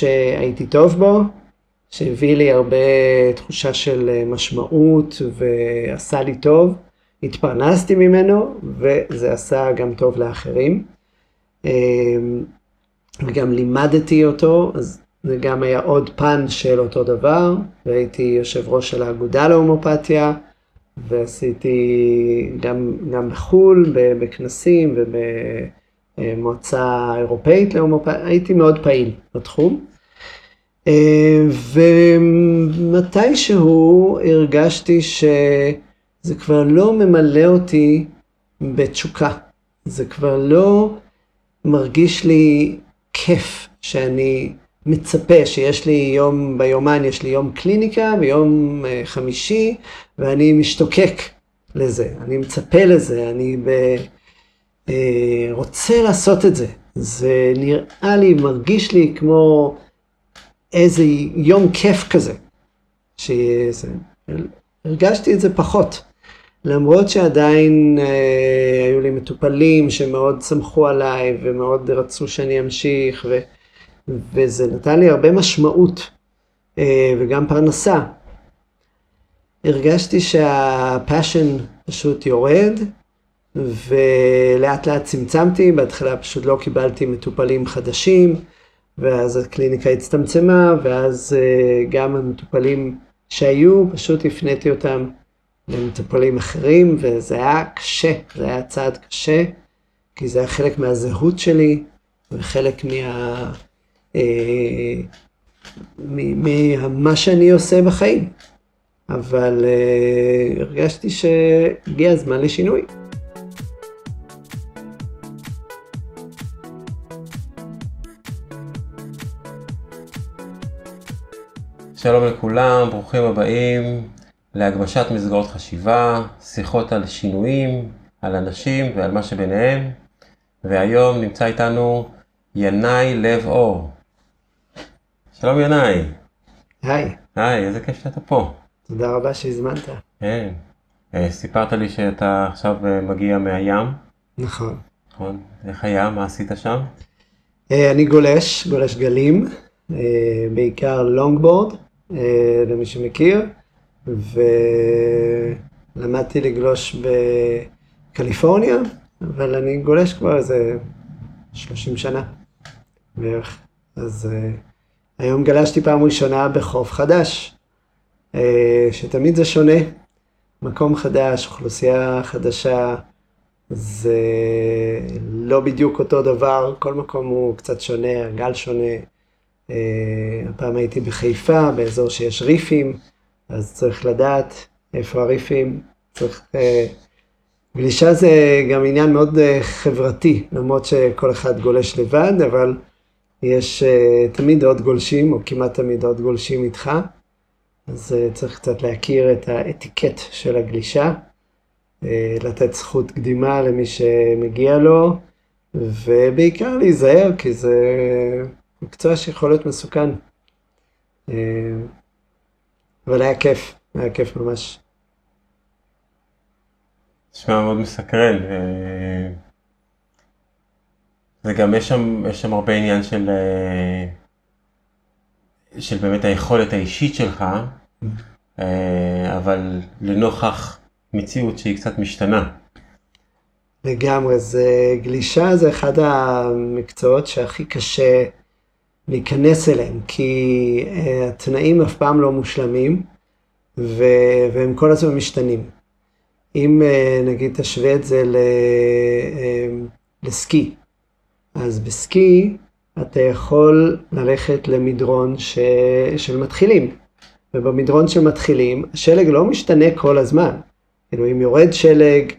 שהייתי טוב בו, שהביא לי הרבה תחושה של משמעות ועשה לי טוב. התפרנסתי ממנו, וזה עשה גם טוב לאחרים. וגם לימדתי אותו, אז זה גם היה עוד פן של אותו דבר, והייתי יושב ראש של האגודה להומופתיה, ועשיתי גם, גם בחו"ל, בכנסים ובמועצה אירופאית להומופתיה, הייתי מאוד פעיל בתחום. ומתישהו הרגשתי שזה כבר לא ממלא אותי בתשוקה, זה כבר לא מרגיש לי כיף שאני מצפה שיש לי יום ביומן, יש לי יום קליניקה ביום אה, חמישי, ואני משתוקק לזה, אני מצפה לזה, אני ב... אה, רוצה לעשות את זה. זה נראה לי, מרגיש לי כמו איזה יום כיף כזה. שזה... הרגשתי את זה פחות. למרות שעדיין אה, היו לי מטופלים שמאוד סמכו עליי ומאוד רצו שאני אמשיך, ו, וזה נתן לי הרבה משמעות אה, וגם פרנסה. הרגשתי שהפאשן פשוט יורד, ולאט לאט צמצמתי, בהתחלה פשוט לא קיבלתי מטופלים חדשים, ואז הקליניקה הצטמצמה, ואז אה, גם המטופלים שהיו, פשוט הפניתי אותם למטופלים אחרים, וזה היה קשה, זה היה צעד קשה, כי זה היה חלק מהזהות שלי, וחלק מה... אה, ממה שאני עושה בחיים. אבל אה, הרגשתי שהגיע הזמן לשינוי. שלום לכולם, ברוכים הבאים להגמשת מסגרות חשיבה, שיחות על שינויים, על אנשים ועל מה שביניהם. והיום נמצא איתנו ינאי לב אור. שלום ינאי. היי. היי, איזה כיף שאתה פה. תודה רבה שהזמנת. כן. אה, סיפרת לי שאתה עכשיו אה, מגיע מהים. נכון. נכון. איך היה? מה עשית שם? אה, אני גולש, גולש גלים, בעיקר לונגבורד, למי שמכיר. ולמדתי לגלוש בקליפורניה, אבל אני גולש כבר איזה 30 שנה בערך. אז uh, היום גלשתי פעם ראשונה בחוף חדש, uh, שתמיד זה שונה. מקום חדש, אוכלוסייה חדשה, זה לא בדיוק אותו דבר, כל מקום הוא קצת שונה, הגל שונה. הפעם הייתי בחיפה, באזור שיש ריפים. אז צריך לדעת איפה הריפים, צריך... אה, גלישה זה גם עניין מאוד אה, חברתי, למרות שכל אחד גולש לבד, אבל יש אה, תמיד עוד גולשים, או כמעט תמיד עוד גולשים איתך, אז צריך קצת להכיר את האטיקט של הגלישה, לתת זכות קדימה למי שמגיע לו, ובעיקר להיזהר, כי זה מקצוע שיכול להיות מסוכן. אבל היה כיף, היה כיף ממש. נשמע מאוד מסקרן. וגם יש שם, יש שם הרבה עניין של, אה, של באמת היכולת האישית שלך, אה, אבל לנוכח מציאות שהיא קצת משתנה. לגמרי, זה גלישה זה אחד המקצועות שהכי קשה להיכנס אליהם, כי uh, התנאים אף פעם לא מושלמים, ו... והם כל הזמן משתנים. אם uh, נגיד תשווה את זה ל... uh, לסקי, אז בסקי אתה יכול ללכת למדרון ש... של מתחילים, ובמדרון של מתחילים השלג לא משתנה כל הזמן. כאילו אם יורד שלג,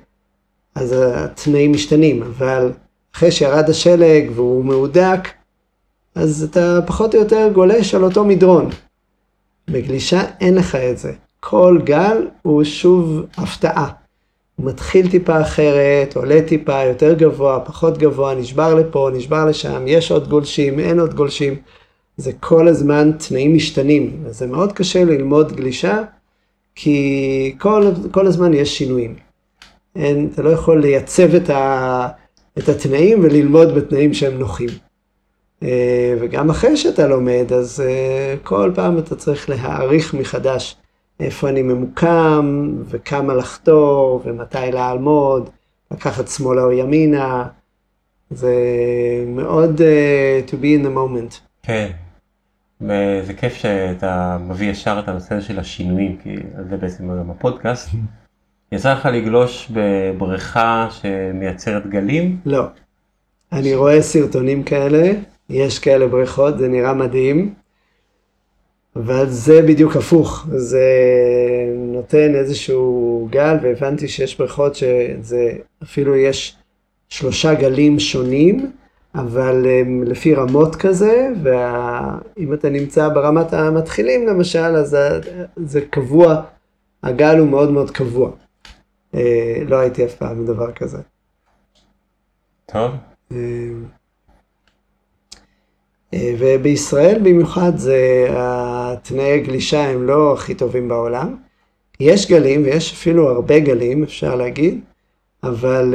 אז התנאים משתנים, אבל אחרי שירד השלג והוא מהודק, אז אתה פחות או יותר גולש על אותו מדרון. בגלישה אין לך את זה. כל גל הוא שוב הפתעה. הוא מתחיל טיפה אחרת, עולה טיפה יותר גבוה, פחות גבוה, נשבר לפה, נשבר לשם, יש עוד גולשים, אין עוד גולשים. זה כל הזמן תנאים משתנים. אז זה מאוד קשה ללמוד גלישה, כי כל, כל הזמן יש שינויים. אין, אתה לא יכול לייצב את, ה, את התנאים וללמוד בתנאים שהם נוחים. אה, וגם אחרי שאתה לומד, אז אה, כל פעם אתה צריך להעריך מחדש איפה אני ממוקם, וכמה לחתור, ומתי לעמוד, לקחת שמאלה או ימינה. זה מאוד uh, to be in the moment. כן. וזה כיף שאתה מביא ישר את הנושא של השינויים, כי זה בעצם גם הפודקאסט. יצא לך לגלוש בבריכה שמייצרת גלים? לא. אני רואה סרטונים כאלה, יש כאלה בריכות, זה נראה מדהים, אבל זה בדיוק הפוך, זה נותן איזשהו גל, והבנתי שיש בריכות שזה אפילו יש שלושה גלים שונים, אבל הם לפי רמות כזה, ואם אתה נמצא ברמת המתחילים למשל, אז זה קבוע, הגל הוא מאוד מאוד קבוע. אה, לא הייתי אף פעם בדבר כזה. טוב. אה, אה, ובישראל במיוחד זה, התנאי הגלישה הם לא הכי טובים בעולם. יש גלים, ויש אפילו הרבה גלים, אפשר להגיד, אבל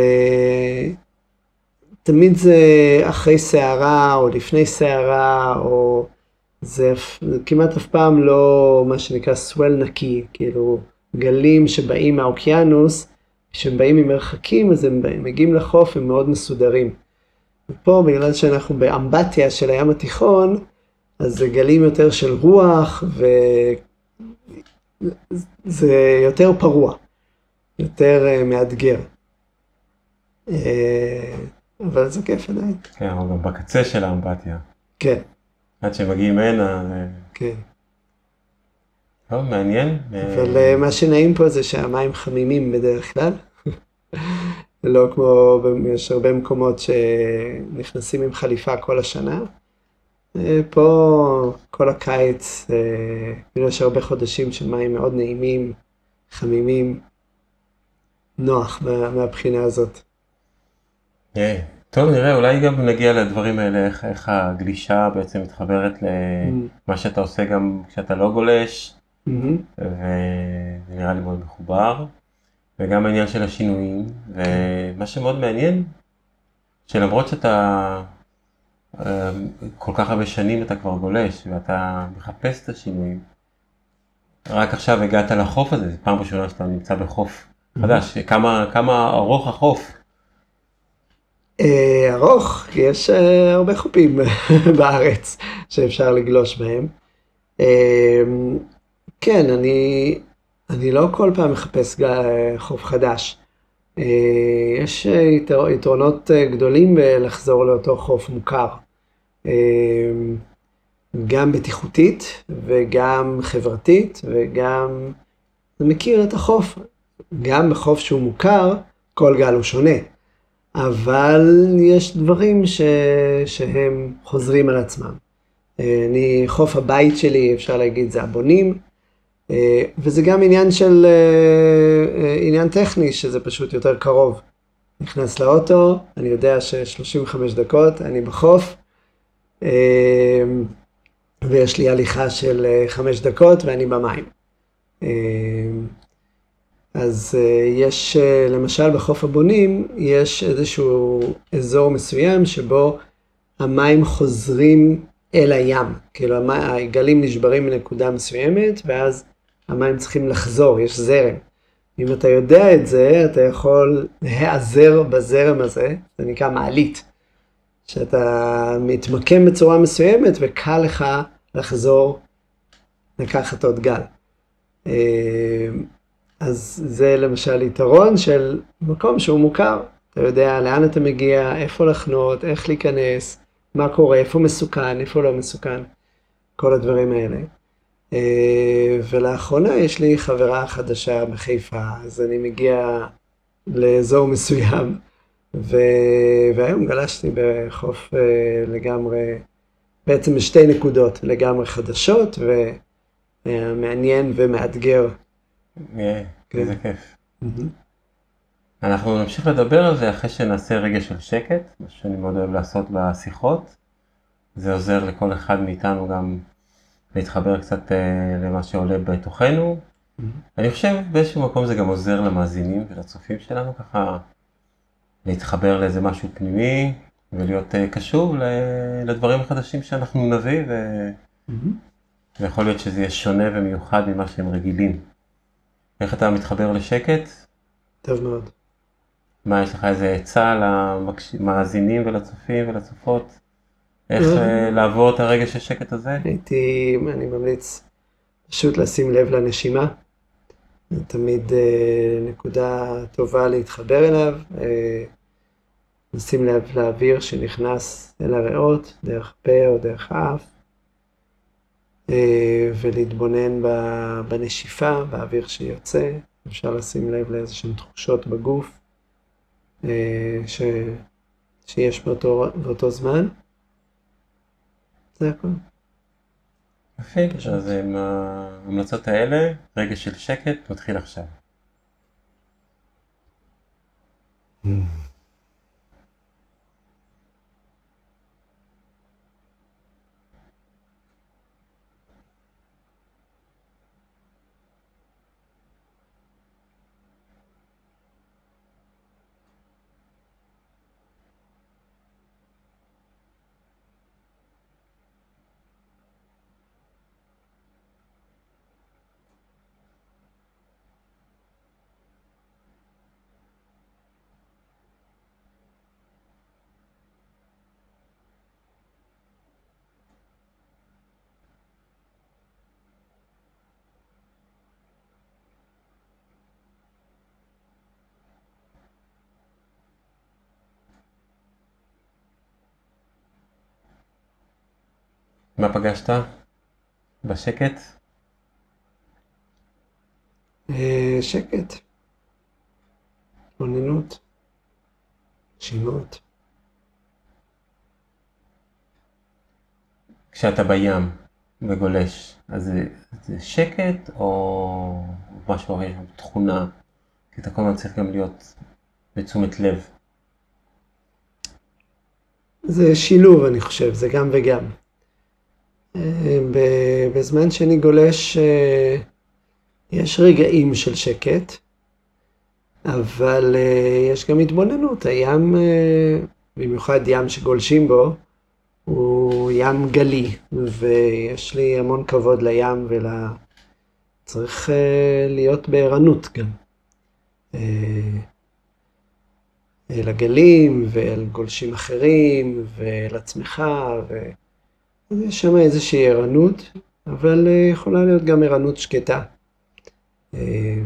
תמיד זה אחרי סערה או לפני סערה, או זה כמעט אף פעם לא מה שנקרא סוול נקי, כאילו גלים שבאים מהאוקיינוס, כשהם באים ממרחקים אז הם מגיעים לחוף, הם מאוד מסודרים. ופה בגלל שאנחנו באמבטיה של הים התיכון, אז זה גלים יותר של רוח, וזה יותר פרוע, יותר uh, מאתגר. Uh, אבל זה כיף עדיין. כן, אבל גם בקצה של האמבטיה. כן. עד שמגיעים הנה. כן. טוב, מעניין. אבל אה, מה שנעים פה זה שהמים חמימים בדרך כלל. לא כמו, יש הרבה מקומות שנכנסים עם חליפה כל השנה. אה, פה כל הקיץ, אה, כאילו יש הרבה חודשים של מים מאוד נעימים, חמימים, נוח מהבחינה הזאת. Yeah. טוב, נראה, אולי גם נגיע לדברים האלה, איך, איך הגלישה בעצם מתחברת למה mm. שאתה עושה גם כשאתה לא גולש, mm-hmm. וזה נראה לי מאוד מחובר, וגם העניין של השינויים, ומה שמאוד מעניין, שלמרות שאתה אה, כל כך הרבה שנים אתה כבר גולש, ואתה מחפש את השינויים, רק עכשיו הגעת לחוף הזה, זו פעם ראשונה שאתה נמצא בחוף mm-hmm. חדש, כמה, כמה ארוך החוף. אה, ארוך, יש אה, הרבה חופים בארץ שאפשר לגלוש בהם. אה, כן, אני, אני לא כל פעם מחפש חוף חדש. יש יתרונות גדולים בלחזור לאותו חוף מוכר. גם בטיחותית וגם חברתית וגם מכיר את החוף. גם בחוף שהוא מוכר, כל גל הוא שונה. אבל יש דברים ש... שהם חוזרים על עצמם. אה, אני, חוף הבית שלי, אפשר להגיד, זה הבונים, אה, וזה גם עניין של, אה, עניין טכני, שזה פשוט יותר קרוב. נכנס לאוטו, אני יודע ש-35 דקות, אני בחוף, ויש לי הליכה של 5 דקות ואני במים. אז יש, למשל בחוף הבונים, יש איזשהו אזור מסוים שבו המים חוזרים אל הים. כאילו הגלים נשברים מנקודה מסוימת, ואז המים צריכים לחזור, יש זרם. אם אתה יודע את זה, אתה יכול להיעזר בזרם הזה, זה נקרא מעלית. שאתה מתמקם בצורה מסוימת וקל לך לחזור לקחת עוד גל. אה, אז זה למשל יתרון של מקום שהוא מוכר. אתה יודע לאן אתה מגיע, איפה לחנות, איך להיכנס, מה קורה, איפה מסוכן, איפה לא מסוכן, כל הדברים האלה. אה, ולאחרונה יש לי חברה חדשה בחיפה, אז אני מגיע לאזור מסוים, ו... והיום גלשתי בחוף אה, לגמרי, בעצם בשתי נקודות לגמרי חדשות, ומעניין ומאתגר כן. איזה כיף. אנחנו נמשיך לדבר על זה אחרי שנעשה רגע של שקט, מה שאני מאוד אוהב לעשות בשיחות. זה עוזר לכל אחד מאיתנו גם להתחבר קצת אה, למה שעולה בתוכנו. אני חושב באיזשהו מקום זה גם עוזר למאזינים ולצופים שלנו ככה להתחבר לאיזה משהו פנימי, ולהיות אה, קשוב לדברים החדשים שאנחנו נביא, ו... ויכול להיות שזה יהיה שונה ומיוחד ממה שהם רגילים. איך אתה מתחבר לשקט? טוב מאוד. מה, יש לך איזה עצה למאזינים ולצופים ולצופות? איך אה, לעבור את הרגע של שקט הזה? הייתי, אני ממליץ פשוט לשים לב לנשימה. תמיד אה, נקודה טובה להתחבר אליו. אה, לשים לב לאוויר שנכנס אל הריאות, דרך פה או דרך האף, אה, ולהתבונן בנשיפה, באוויר שיוצא. אפשר לשים לב לאיזשהן תחושות בגוף אה, ש... שיש באותו, באותו זמן. זה הכל. יפה, אז עם ההמלצות האלה, רגע של שקט מתחיל עכשיו. Mm. מה פגשת? בשקט? אה, שקט. התבוננות. נשימות. כשאתה בים וגולש, אז זה, זה שקט או משהו, יש תכונה? כי אתה כל הזמן צריך גם להיות בתשומת לב. זה שילוב, אני חושב, זה גם וגם. בזמן שאני גולש אה, יש רגעים של שקט, אבל אה, יש גם התבוננות. הים, אה, במיוחד ים שגולשים בו, הוא ים גלי, ויש לי המון כבוד לים ול... צריך להיות בערנות גם. לגלים ואל גולשים אחרים ואל עצמך. ו... אז יש שם איזושהי ערנות, אבל אה, יכולה להיות גם ערנות שקטה. אה,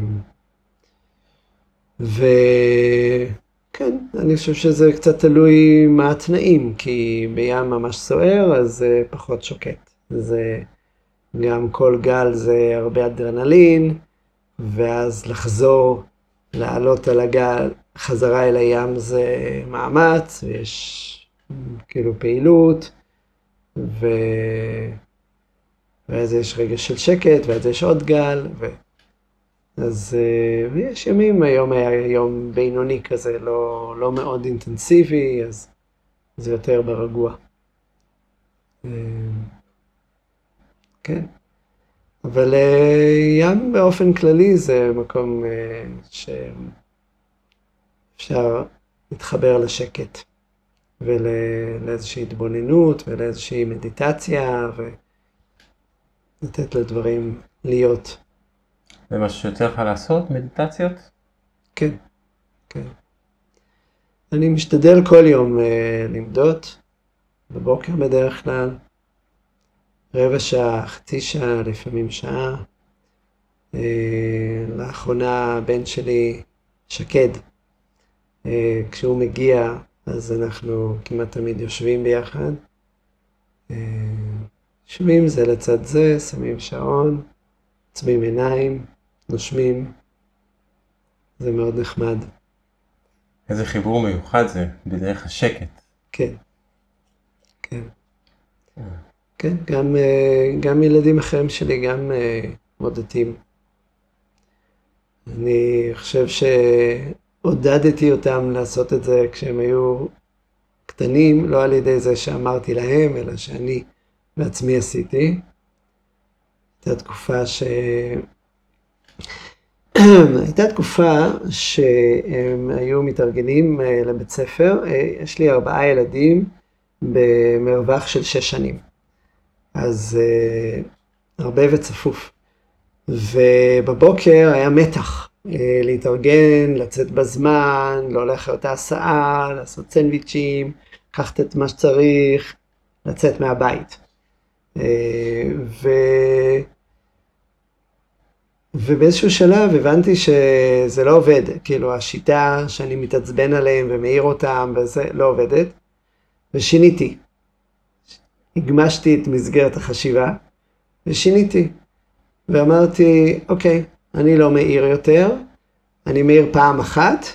וכן, אני חושב שזה קצת תלוי מה התנאים, כי בים ממש סוער, אז זה פחות שוקט. זה גם כל גל זה הרבה אדרנלין, ואז לחזור, לעלות על הגל, חזרה אל הים זה מאמץ, ויש כאילו פעילות. ו... ואז יש רגע של שקט, ואז יש עוד גל, ו... אז uh, יש ימים, היום היה יום בינוני כזה, לא, לא מאוד אינטנסיבי, אז זה יותר ברגוע. Uh, כן. אבל uh, ים באופן כללי זה מקום שאפשר להתחבר לשקט. ולאיזושהי התבוננות ולאיזושהי מדיטציה ולתת לדברים להיות. זה משהו שיוצא לך לעשות, מדיטציות? כן, כן. אני משתדל כל יום uh, למדוד, בבוקר בדרך כלל, רבע שעה, חצי שעה, לפעמים שעה. Uh, לאחרונה הבן שלי שקד, uh, כשהוא מגיע אז אנחנו כמעט תמיד יושבים ביחד. אה, יושבים זה לצד זה, שמים שעון, עוצמים עיניים, נושמים. זה מאוד נחמד. איזה חיבור מיוחד זה, בדרך השקט. כן, כן. כן, גם, אה, גם ילדים אחרים שלי גם אה, מודדים. אני חושב ש... עודדתי אותם לעשות את זה כשהם היו קטנים, לא על ידי זה שאמרתי להם, אלא שאני בעצמי עשיתי. הייתה תקופה הייתה תקופה שהם היו מתארגנים אה, לבית ספר, אה, יש לי ארבעה ילדים במרווח של שש שנים, אז אה, הרבה וצפוף. ובבוקר היה מתח, להתארגן, לצאת בזמן, לא לאחר את ההסעה, לעשות סנדוויצ'ים, לקחת את מה שצריך, לצאת מהבית. ו... ובאיזשהו שלב הבנתי שזה לא עובד, כאילו השיטה שאני מתעצבן עליהם ומעיר אותם וזה לא עובדת, ושיניתי. הגמשתי את מסגרת החשיבה ושיניתי. ואמרתי, אוקיי, אני לא מעיר יותר, אני מעיר פעם אחת,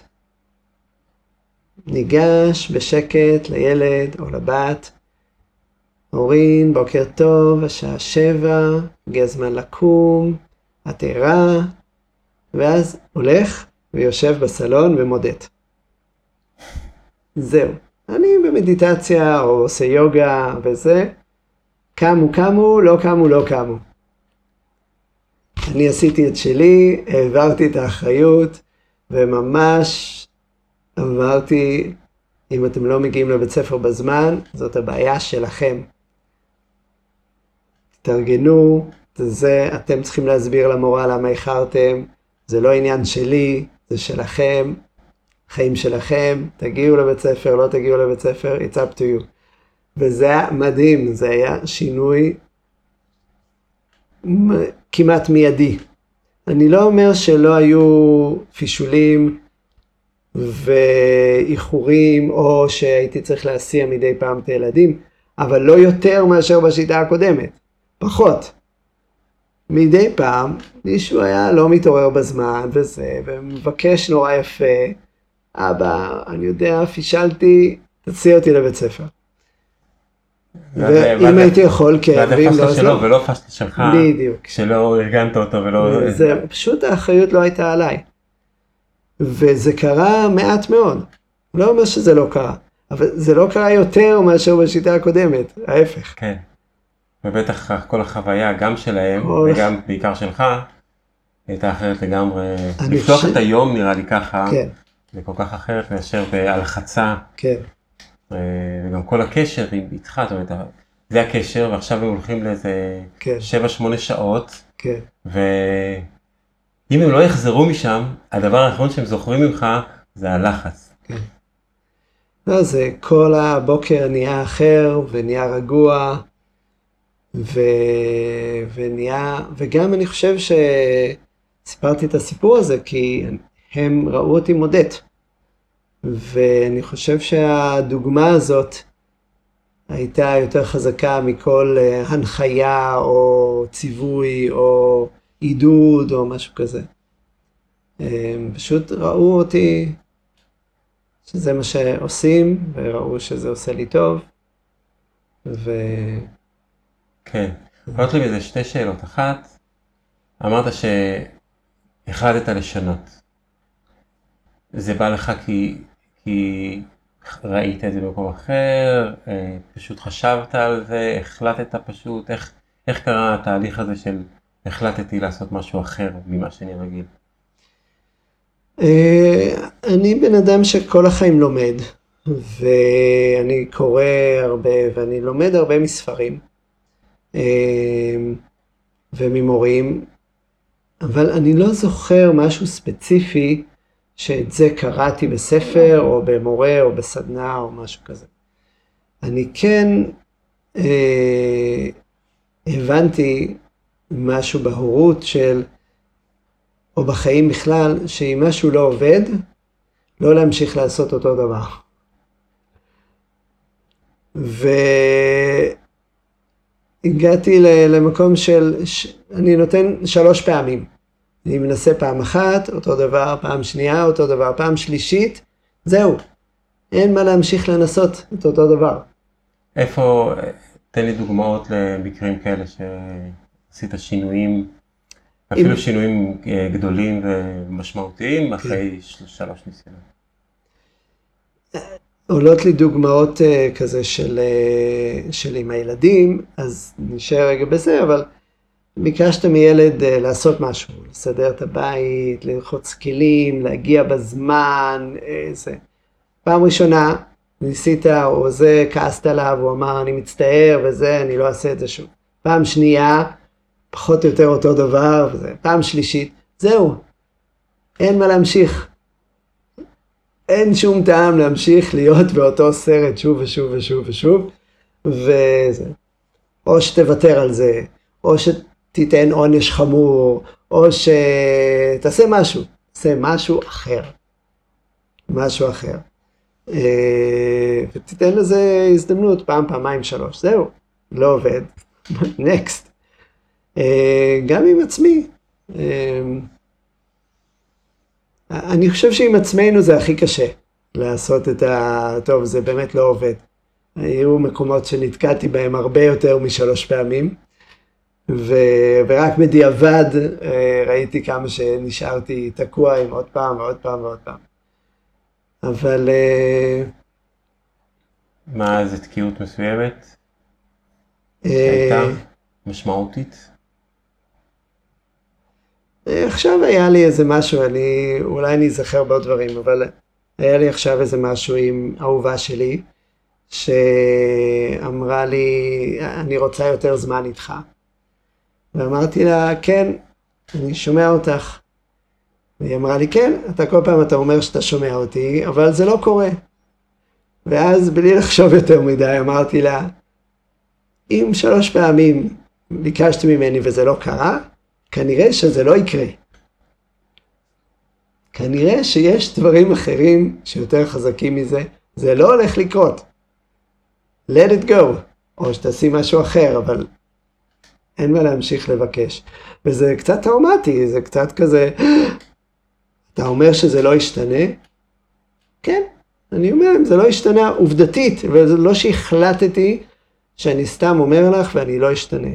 ניגש בשקט לילד או לבת, אורין, בוקר טוב, השעה שבע, הגיע הזמן לקום, את ערה, ואז הולך ויושב בסלון ומודד. זהו. אני במדיטציה או עושה יוגה וזה, קמו קמו, לא קמו לא קמו. אני עשיתי את שלי, העברתי את האחריות, וממש אמרתי, אם אתם לא מגיעים לבית ספר בזמן, זאת הבעיה שלכם. תתארגנו, זה אתם צריכים להסביר למורה למה איחרתם, זה לא עניין שלי, זה שלכם, חיים שלכם, תגיעו לבית ספר, לא תגיעו לבית ספר, it's up to you. וזה היה מדהים, זה היה שינוי כמעט מיידי. אני לא אומר שלא היו פישולים ואיחורים, או שהייתי צריך להסיע מדי פעם את הילדים, אבל לא יותר מאשר בשיטה הקודמת, פחות. מדי פעם מישהו היה לא מתעורר בזמן וזה, ומבקש נורא יפה, אבא, אני יודע, פישלתי, תציע אותי לבית ספר. ואם הייתי יכול, כן, ואם לא, אז לא. ולא פסטה שלך, בדיוק. שלא ארגנת אותו ולא... זה פשוט האחריות לא הייתה עליי. וזה קרה מעט מאוד. לא אומר שזה לא קרה, אבל זה לא קרה יותר מאשר בשיטה הקודמת, ההפך. כן. ובטח כל החוויה, גם שלהם, כל... וגם בעיקר שלך, הייתה אחרת לגמרי. לפתוח ש... את היום נראה לי ככה, כן. זה כל כך אחרת מאשר בהלחצה. כן. אה, וגם כל הקשר איתך, זאת אומרת, זה הקשר, ועכשיו הם הולכים לאיזה כן. 7-8 שעות. כן. ואם הם לא יחזרו משם, הדבר האחרון שהם זוכרים ממך זה הלחץ. כן. לא, זה כל הבוקר נהיה אחר ונהיה רגוע. ו... ונהיה, וגם אני חושב שסיפרתי את הסיפור הזה כי הם ראו אותי מודד. ואני חושב שהדוגמה הזאת הייתה יותר חזקה מכל אה, הנחיה או ציווי או עידוד או משהו כזה. הם פשוט ראו אותי שזה מה שעושים, וראו שזה עושה לי טוב, ו... כן. עולות לי מזה שתי שאלות. אחת, אמרת שהחלטת לשנות. זה בא לך כי, כי ראית את זה במקום אחר, אה, פשוט חשבת על זה, החלטת פשוט, איך, איך קרה התהליך הזה של החלטתי לעשות משהו אחר ממה שאני רגיל? אה, אני בן אדם שכל החיים לומד, ואני קורא הרבה, ואני לומד הרבה מספרים. אמ, וממורים, אבל אני לא זוכר משהו ספציפי שאת זה קראתי בספר או במורה או בסדנה או משהו כזה. אני כן אה, הבנתי משהו בהורות של, או בחיים בכלל, שאם משהו לא עובד, לא להמשיך לעשות אותו דבר. ו... הגעתי למקום של, אני נותן שלוש פעמים. אני מנסה פעם אחת, אותו דבר, פעם שנייה, אותו דבר, פעם שלישית, זהו. אין מה להמשיך לנסות את אותו דבר. איפה, תן לי דוגמאות למקרים כאלה שעשית שינויים, אפילו אם... שינויים אה, גדולים ומשמעותיים, כן. אחרי שלוש ניסיונות. עולות לי דוגמאות uh, כזה של, של עם הילדים, אז נשאר רגע בזה, אבל ביקשת מילד אה, לעשות משהו, לסדר את הבית, ללחוץ כלים, להגיע בזמן, איזה. פעם ראשונה ניסית, או זה, כעסת עליו, הוא אמר, אני מצטער וזה, אני לא אעשה את זה שוב. פעם שנייה, פחות או יותר אותו דבר, וזה. פעם שלישית, זהו, אין מה להמשיך. אין שום טעם להמשיך להיות באותו סרט שוב ושוב ושוב ושוב, וזה. או שתוותר על זה, או שתיתן עונש חמור, או שתעשה משהו, תעשה משהו אחר. משהו אחר. אה, ותיתן לזה הזדמנות פעם, פעמיים, שלוש. זהו, לא עובד. נקסט. אה, גם עם עצמי. אה, אני חושב שעם עצמנו זה הכי קשה לעשות את ה... טוב, זה באמת לא עובד. היו מקומות שנתקעתי בהם הרבה יותר משלוש פעמים, ו... ורק בדיעבד אה, ראיתי כמה שנשארתי תקוע עם עוד פעם ועוד פעם ועוד פעם. אבל... אה, מה, איזה תקיעות מסוימת? הייתה משמעותית? עכשיו היה לי איזה משהו, אני, אולי אני אזכר בעוד דברים, אבל היה לי עכשיו איזה משהו עם אהובה שלי, שאמרה לי, אני רוצה יותר זמן איתך. ואמרתי לה, כן, אני שומע אותך. והיא אמרה לי, כן, אתה כל פעם אתה אומר שאתה שומע אותי, אבל זה לא קורה. ואז בלי לחשוב יותר מדי אמרתי לה, אם שלוש פעמים ביקשתי ממני וזה לא קרה, כנראה שזה לא יקרה. כנראה שיש דברים אחרים שיותר חזקים מזה, זה לא הולך לקרות. let it go, או שתעשי משהו אחר, אבל אין מה להמשיך לבקש. וזה קצת טראומטי, זה קצת כזה, אתה אומר שזה לא ישתנה? כן, אני אומר, אם זה לא ישתנה עובדתית, וזה לא שהחלטתי שאני סתם אומר לך ואני לא אשתנה.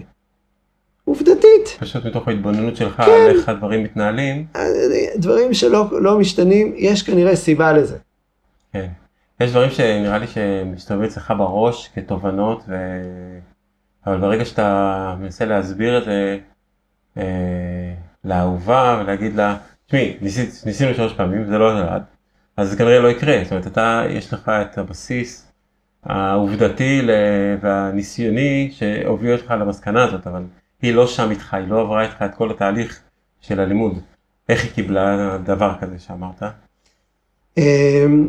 עובדתית. פשוט מתוך ההתבוננות שלך כן. על איך הדברים מתנהלים. דברים שלא לא משתנים, יש כנראה סיבה לזה. כן. יש דברים שנראה לי שמסתובבים אצלך בראש כתובנות, ו... אבל ברגע שאתה מנסה להסביר את זה אה, לאהובה ולהגיד לה, תשמעי, ניסינו שלוש פעמים, זה לא נולד, אז זה כנראה לא יקרה. זאת אומרת, אתה, יש לך את הבסיס העובדתי והניסיוני שהוביל אותך למסקנה הזאת, אבל היא לא שם איתך, היא לא עברה איתך את כל התהליך של הלימוד. איך היא קיבלה דבר כזה שאמרת? אמ,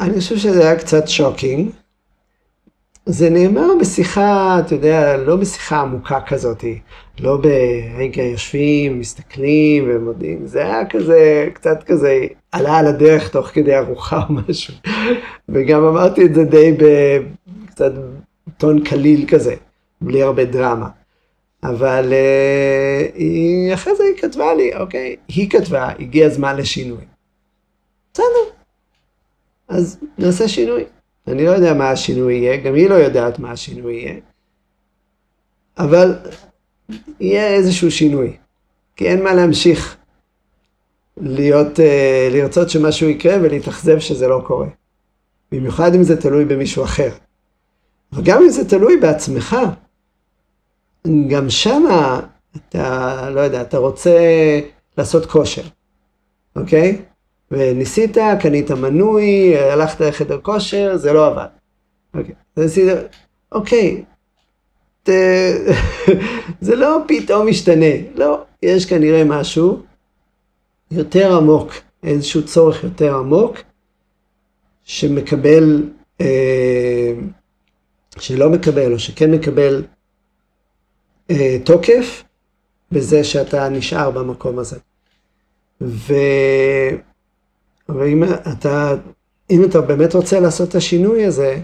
אני חושב שזה היה קצת שוקינג. זה נאמר בשיחה, אתה יודע, לא בשיחה עמוקה כזאת, לא ברגע יושבים, מסתכלים ומודיעים, זה היה כזה, קצת כזה, עלה על הדרך תוך כדי ארוחה או משהו. וגם אמרתי את זה די בקצת טון קליל כזה, בלי הרבה דרמה. אבל uh, היא, אחרי זה היא כתבה לי, אוקיי, היא כתבה, הגיע הזמן לשינוי. בסדר, אז נעשה שינוי. אני לא יודע מה השינוי יהיה, גם היא לא יודעת מה השינוי יהיה, אבל יהיה איזשהו שינוי, כי אין מה להמשיך להיות, uh, לרצות שמשהו יקרה ולהתאכזב שזה לא קורה. במיוחד אם זה תלוי במישהו אחר. וגם אם זה תלוי בעצמך, גם שמה אתה, לא יודע, אתה רוצה לעשות כושר, אוקיי? וניסית, קנית מנוי, הלכת לחדר כושר, זה לא עבד. אוקיי, אוקיי, ת... זה לא פתאום משתנה, לא, יש כנראה משהו יותר עמוק, איזשהו צורך יותר עמוק, שמקבל, אה, שלא מקבל או שכן מקבל אה, תוקף בזה שאתה נשאר במקום הזה. ו... ואם אתה, אם אתה באמת רוצה לעשות את השינוי הזה,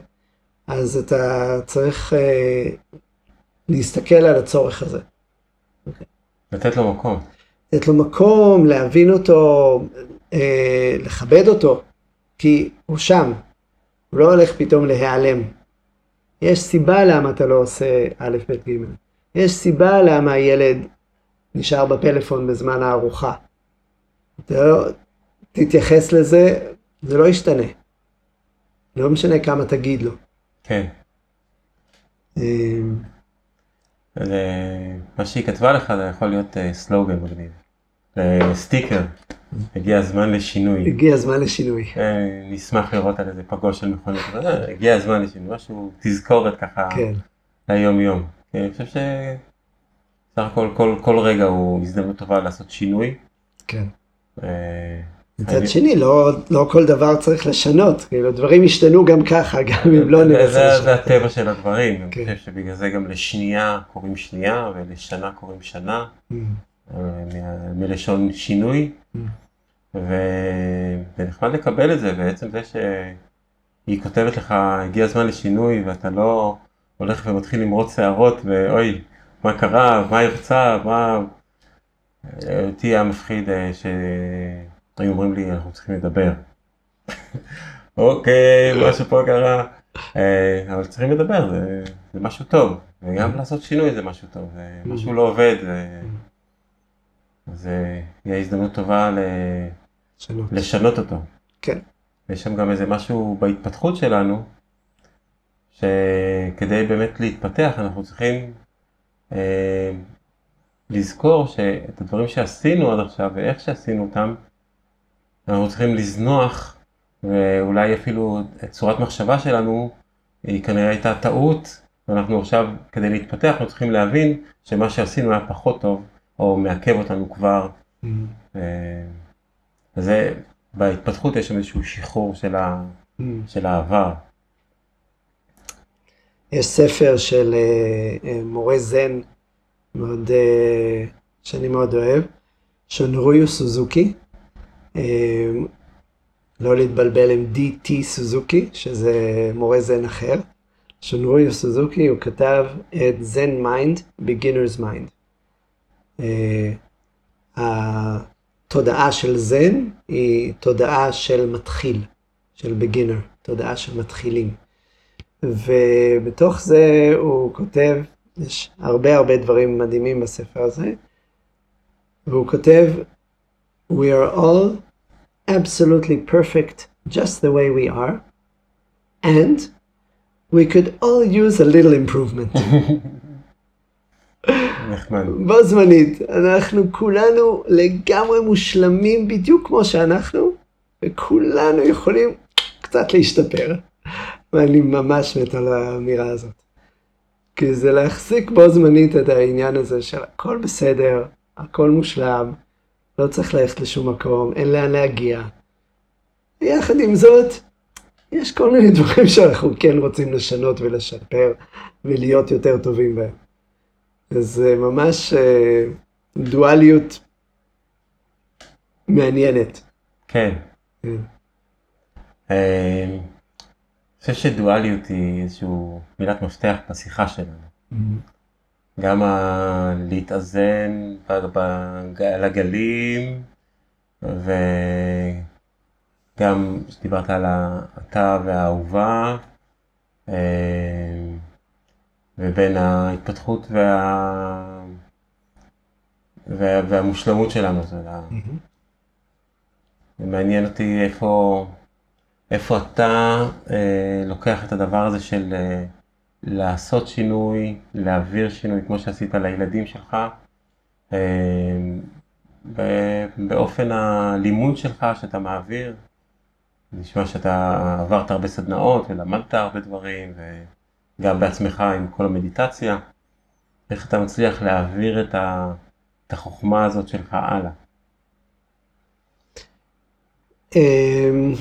אז אתה צריך אה, להסתכל על הצורך הזה. לתת לו מקום. לתת לו מקום, להבין אותו, אה, לכבד אותו, כי הוא שם, הוא לא הולך פתאום להיעלם. יש סיבה למה אתה לא עושה א', ב', ג'. יש סיבה למה הילד נשאר בפלאפון בזמן הארוחה. לא, תתייחס לזה, זה לא ישתנה. לא משנה כמה תגיד לו. כן. אמ, מה שהיא כתבה לך זה יכול להיות אה, סלוגן מגניב. אה, סטיקר, הגיע הזמן לשינוי. הגיע הזמן לשינוי. אה, נשמח לראות על איזה פגוש של אה, הגיע הזמן לשינוי, משהו, תזכורת ככה כן, ליום יום. אני חושב שסך הכל כל, כל רגע הוא הזדמנות טובה לעשות שינוי. כן. מצד שני, לא, לא כל דבר צריך לשנות, כאילו דברים השתנו גם ככה, גם אם לא זה- ננסה זה, זה לשנות. הטבע של הדברים, אני כן. חושב שבגלל זה גם לשנייה קוראים שנייה ולשנה קוראים שנה, Mm, אה, מלשון שינוי, Mm. ונחמד לקבל את זה, בעצם זה שהיא כותבת לך הגיע הזמן לשינוי ואתה לא הולך ומתחיל למרוט שערות ואוי, מה קרה, מה היא רוצה, מה... אה, אותי היה מפחיד אה, שהיו אומרים לי אנחנו צריכים לדבר. אוקיי, משהו פה קרה, אה, אבל צריכים לדבר, זה, זה משהו טוב, וגם לעשות שינוי זה משהו טוב, זה משהו לא עובד, זה, זה יהיה הזדמנות טובה ל... לשנות. לשנות אותו. כן. ויש שם גם איזה משהו בהתפתחות שלנו, שכדי באמת להתפתח אנחנו צריכים אה, לזכור שאת הדברים שעשינו עד עכשיו ואיך שעשינו אותם, אנחנו צריכים לזנוח, ואולי אפילו צורת מחשבה שלנו היא כנראה הייתה טעות, ואנחנו עכשיו כדי להתפתח אנחנו צריכים להבין שמה שעשינו היה פחות טוב, או מעכב אותנו כבר. ממ, אה, אז זה, בהתפתחות יש שם איזשהו שחרור של, ה, ממ. של העבר. יש ספר של אה, אה, מורה זן, מאוד, אה, שאני מאוד אוהב, שונריו סוזוקי, אה, לא להתבלבל עם די.טי סוזוקי, שזה מורה זן אחר. שונריו סוזוקי, הוא כתב את Zen Mind, Beginner's Mind. אה, התודעה של זן היא תודעה של מתחיל, של beginner, תודעה של מתחילים. ובתוך זה הוא כותב, יש הרבה הרבה דברים מדהימים בספר הזה, והוא כותב, We are all absolutely perfect just the way we are, and we could all use a little improvement. נחמד. בו זמנית, אנחנו כולנו לגמרי מושלמים בדיוק כמו שאנחנו, וכולנו יכולים קצת להשתפר. ואני ממש מת על האמירה הזאת. כי זה להחזיק בו זמנית את העניין הזה של הכל בסדר, הכל מושלם, לא צריך ללכת לשום מקום, אין לאן להגיע. ויחד עם זאת, יש כל מיני דברים שאנחנו כן רוצים לשנות ולשפר ולהיות יותר טובים בהם. אז זה ממש אה, דואליות מעניינת. כן. כן. אה, אני חושב שדואליות היא איזושהי מילת מפתח בשיחה שלנו. גם ה- להתאזן על הגלים, וגם דיברת על האתה והאהובה, אה, ובין ההתפתחות וה... וה... והמושלמות שלנו. זה ה- מעניין אותי איפה, איפה אתה אה, לוקח את הדבר הזה של אה, לעשות שינוי, להעביר שינוי כמו שעשית לילדים שלך, אה, באופן הלימוד שלך שאתה מעביר. נשמע שאתה עברת הרבה סדנאות ולמדת הרבה דברים, וגם בעצמך עם כל המדיטציה. איך אתה מצליח להעביר את, ה, את החוכמה הזאת שלך הלאה? אמ,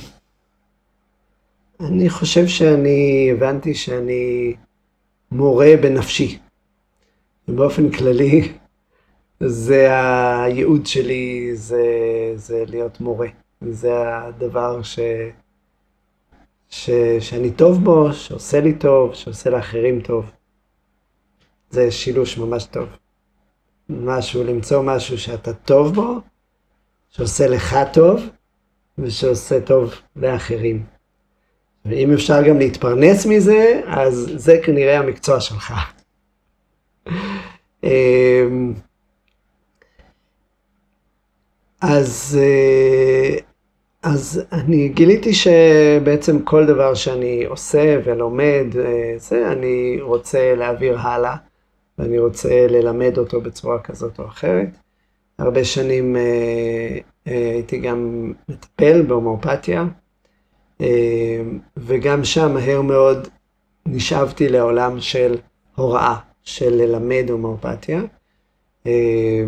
אני חושב שאני הבנתי שאני מורה בנפשי. באופן כללי, זה הייעוד שלי, זה, זה להיות מורה. זה הדבר ש, ש, שאני טוב בו, שעושה לי טוב, שעושה לאחרים טוב. זה שילוש ממש טוב. משהו, למצוא משהו שאתה טוב בו, שעושה לך טוב, ושעושה טוב לאחרים. ואם אפשר גם להתפרנס מזה, אז זה כנראה המקצוע שלך. אמ, אז, אה, אז אני גיליתי שבעצם כל דבר שאני עושה ולומד, אה, זה אני רוצה להעביר הלאה, ואני רוצה ללמד אותו בצורה כזאת או אחרת. הרבה שנים אה, הייתי גם מטפל בהומואפתיה, אה, וגם שם מהר מאוד נשאבתי לעולם של הוראה, של ללמד הומואפתיה. אה,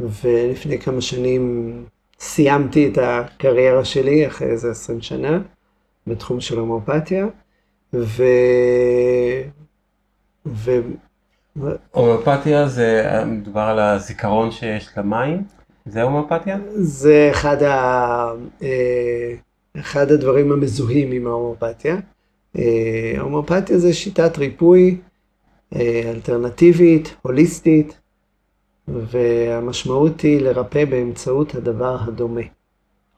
ולפני כמה שנים סיימתי את הקריירה שלי, אחרי איזה 20 שנה, בתחום של הומואפתיה, ו... ו... הומואפתיה זה, מדובר על הזיכרון שיש למים? זה הומואפתיה? זה אחד, ה... אחד הדברים המזוהים עם ההומואפתיה. אה, ההומואפתיה זה שיטת ריפוי אה, אלטרנטיבית, הוליסטית, והמשמעות היא לרפא באמצעות הדבר הדומה.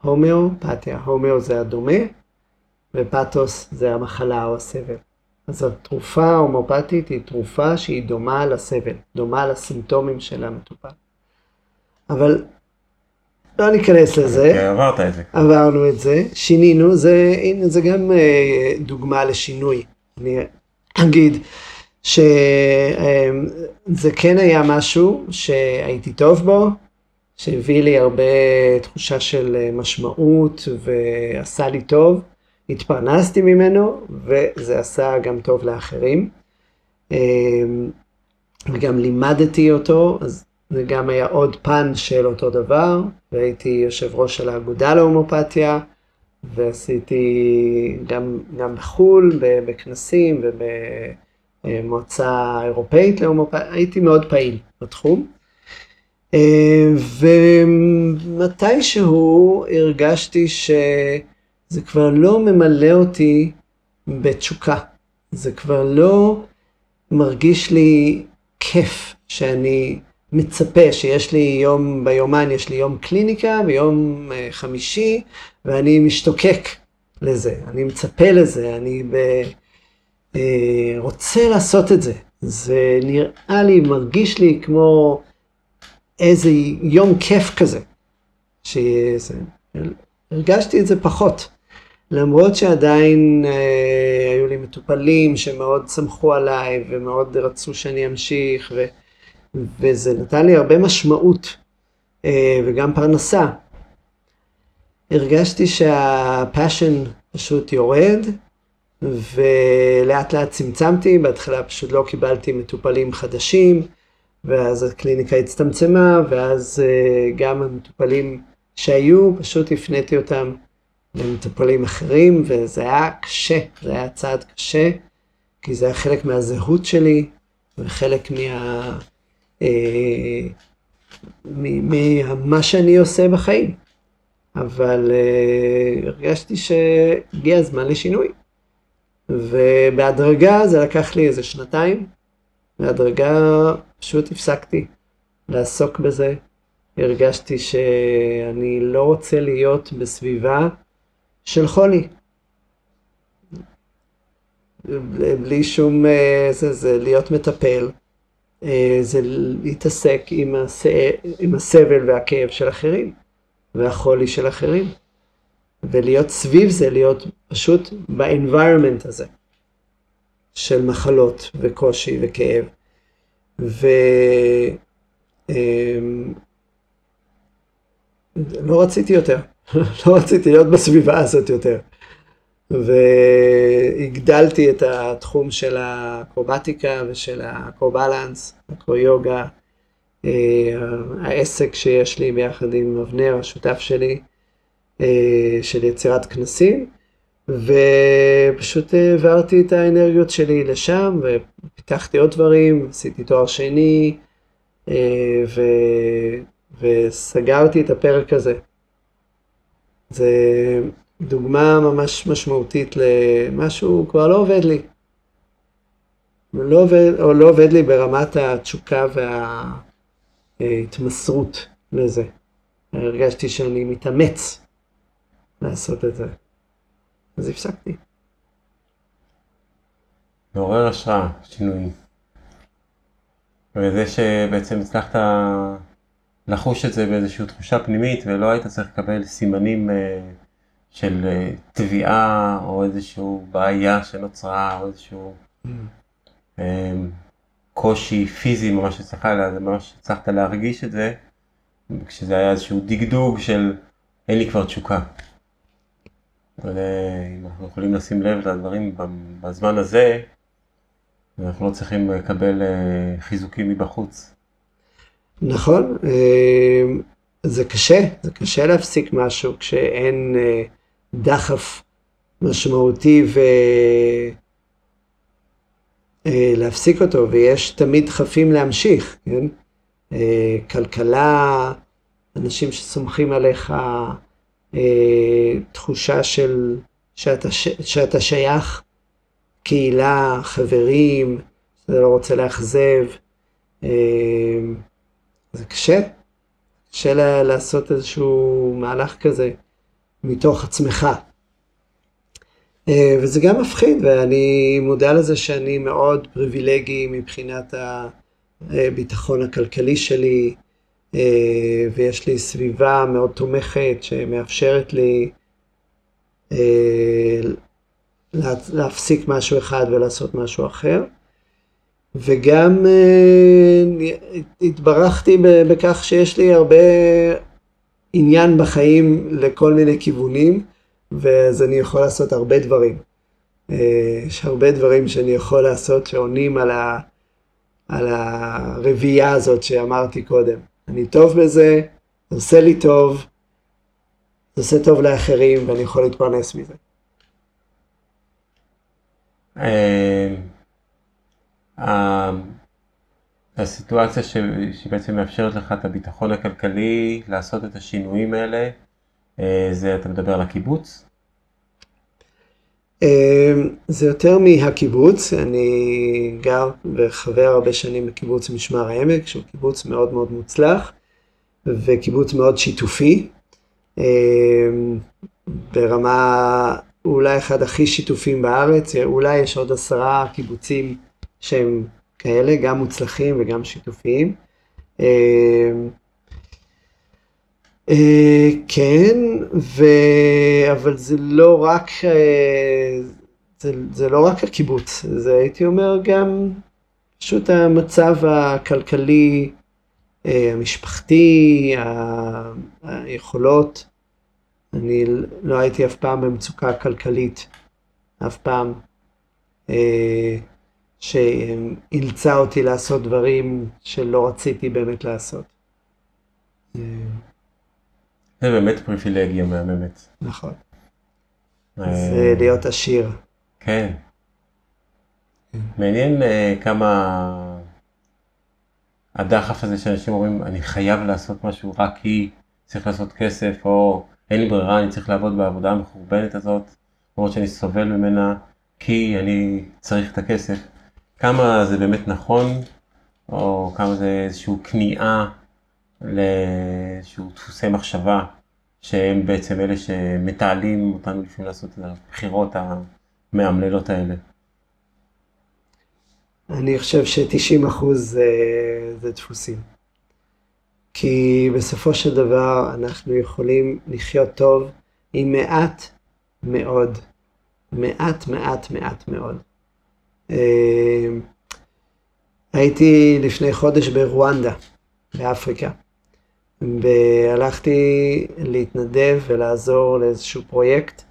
הומאופתיה, הומאו זה הדומה, ופתוס זה המחלה או הסבל. אז התרופה ההומאופתית היא תרופה שהיא דומה לסבל, דומה לסימפטומים של המטופל. אבל לא ניכנס לזה. כן, עברת את זה. עברנו את זה, שינינו, זה, הנה, זה גם אה, דוגמה לשינוי. אני אגיד שזה כן היה משהו שהייתי טוב בו, שהביא לי הרבה תחושה של אה, משמעות ועשה לי טוב. התפרנסתי ממנו, וזה עשה גם טוב לאחרים. אמ, וגם לימדתי אותו, אז זה גם היה עוד פן של אותו דבר, והייתי יושב ראש של האגודה להומופתיה, ועשיתי גם, גם בחו"ל, בכנסים ובמועצה אירופאית להומופתיה, הייתי מאוד פעיל בתחום. אמ, ומתישהו הרגשתי ש... זה כבר לא ממלא אותי בתשוקה. זה כבר לא מרגיש לי כיף שאני מצפה שיש לי יום ביומן, יש לי יום קליניקה ביום uh, חמישי, ואני משתוקק לזה, אני מצפה לזה, אני ב, uh, רוצה לעשות את זה. זה נראה לי, מרגיש לי כמו איזה יום כיף כזה. שזה, הרגשתי את זה פחות. למרות שעדיין אה, היו לי מטופלים שמאוד סמכו עליי ומאוד רצו שאני אמשיך, ו, וזה נתן לי הרבה משמעות אה, וגם פרנסה. הרגשתי שהפאשן פשוט יורד, ולאט לאט צמצמתי, בהתחלה פשוט לא קיבלתי מטופלים חדשים, ואז הקליניקה הצטמצמה, ואז אה, גם המטופלים שהיו, פשוט הפניתי אותם למטופלים אחרים, וזה היה קשה, זה היה צעד קשה, כי זה היה חלק מהזהות שלי, וחלק מה... אה, ממה שאני עושה בחיים. אבל אה, הרגשתי שהגיע הזמן לשינוי. ובהדרגה זה לקח לי איזה שנתיים, בהדרגה פשוט הפסקתי לעסוק בזה. הרגשתי שאני לא רוצה להיות בסביבה של חולי. בלי שום, אה, זה, זה להיות מטפל, זה להתעסק עם, הס... עם הסבל והכאב של אחרים, והחולי של אחרים. ולהיות סביב זה, להיות פשוט ב-environment הזה, של מחלות וקושי וכאב. ו... אמ, לא רציתי יותר. לא רציתי להיות בסביבה הזאת יותר. והגדלתי את התחום של הקרובטיקה ושל הקרובלנס, הקרו-יוגה, אה, העסק שיש לי ביחד עם אבנר, השותף שלי, אה, של יצירת כנסים, ופשוט העברתי את האנרגיות שלי לשם, ופיתחתי עוד דברים, עשיתי תואר שני, אה, ו... וסגרתי את הפרק הזה. זה דוגמה ממש משמעותית למשהו כבר לא עובד לי. לא עובד, או לא עובד לי ברמת התשוקה וההתמסרות לזה. הרגשתי שאני מתאמץ לעשות את זה. אז הפסקתי. מעורר השראה, שינוי. וזה שבעצם הצלחת לחוש את זה באיזושהי תחושה פנימית, ולא היית צריך לקבל סימנים אה, של אה, תביעה, או איזושהי בעיה שנוצרה, או איזשהו... Mm. אה, קושי פיזי ממש הצלחת, ממש הצלחת להרגיש את זה, כשזה היה איזשהו דגדוג של אין לי כבר תשוקה. אם אנחנו יכולים לשים לב לדברים בזמן הזה, אנחנו לא צריכים לקבל אה, חיזוקים מבחוץ. נכון, אה, זה קשה, זה קשה להפסיק משהו כשאין אה, דחף משמעותי ולהפסיק אותו, ויש תמיד דחפים להמשיך, כן? כלכלה, אנשים שסומכים עליך, תחושה של שאתה, שאתה שייך, קהילה, חברים, שאתה לא רוצה לאכזב. זה קשה, קשה לעשות איזשהו מהלך כזה מתוך עצמך. וזה גם מפחיד, ואני מודע לזה שאני מאוד פריבילגי מבחינת הביטחון הכלכלי שלי, ויש לי סביבה מאוד תומכת שמאפשרת לי להפסיק משהו אחד ולעשות משהו אחר. וגם התברכתי בכך שיש לי הרבה עניין בחיים לכל מיני כיוונים, ואז אני יכול לעשות הרבה דברים. יש הרבה דברים שאני יכול לעשות שעונים על, ה, על הרביעייה הזאת שאמרתי קודם. אני טוב בזה, זה עושה לי טוב, זה עושה טוב לאחרים ואני יכול להתפרנס מזה. אה, הסיטואציה שבעצם מאפשרת לך את הביטחון הכלכלי לעשות את השינויים האלה, אה, זה אתה מדבר על הקיבוץ? אה, זה יותר מהקיבוץ, אני גר וחבר הרבה שנים בקיבוץ משמר העמק, שהוא קיבוץ מאוד מאוד מוצלח וקיבוץ מאוד שיתופי, ברמה אולי אחד הכי שיתופים בארץ, אולי יש עוד עשרה קיבוצים שהם כאלה, גם מוצלחים וגם שיתופיים. אה, כן, ו... אבל זה לא רק, אה, זה, זה לא רק הקיבוץ, זה הייתי אומר גם פשוט המצב הכלכלי, המשפחתי, היכולות. אני לא הייתי אף פעם במצוקה כלכלית, אף פעם, אה, שאילצה אותי לעשות דברים שלא רציתי באמת לעשות. אה, זה באמת פריבילגיה מהממת. נכון. אה, זה להיות עשיר. כן. מעניין כמה הדחף הזה שאנשים אומרים, אני חייב לעשות משהו רק כי צריך לעשות כסף, או אין לי ברירה, אני צריך לעבוד בעבודה המחורבנת הזאת, למרות שאני סובל ממנה, כי אני צריך את הכסף. כמה זה באמת נכון, או כמה זה איזושהי כניעה לאיזשהו דפוסי מחשבה, שהם בעצם אלה שמתעלים אותנו לפעמים לעשות את הבחירות המאמללות האלה. אני חושב ש-90% זה, זה דפוסים. כי בסופו של דבר אנחנו יכולים לחיות טוב עם מעט מאוד, מעט מעט מעט מאוד. אה, הייתי לפני חודש ברואנדה, באפריקה, והלכתי להתנדב ולעזור לאיזשהו פרויקט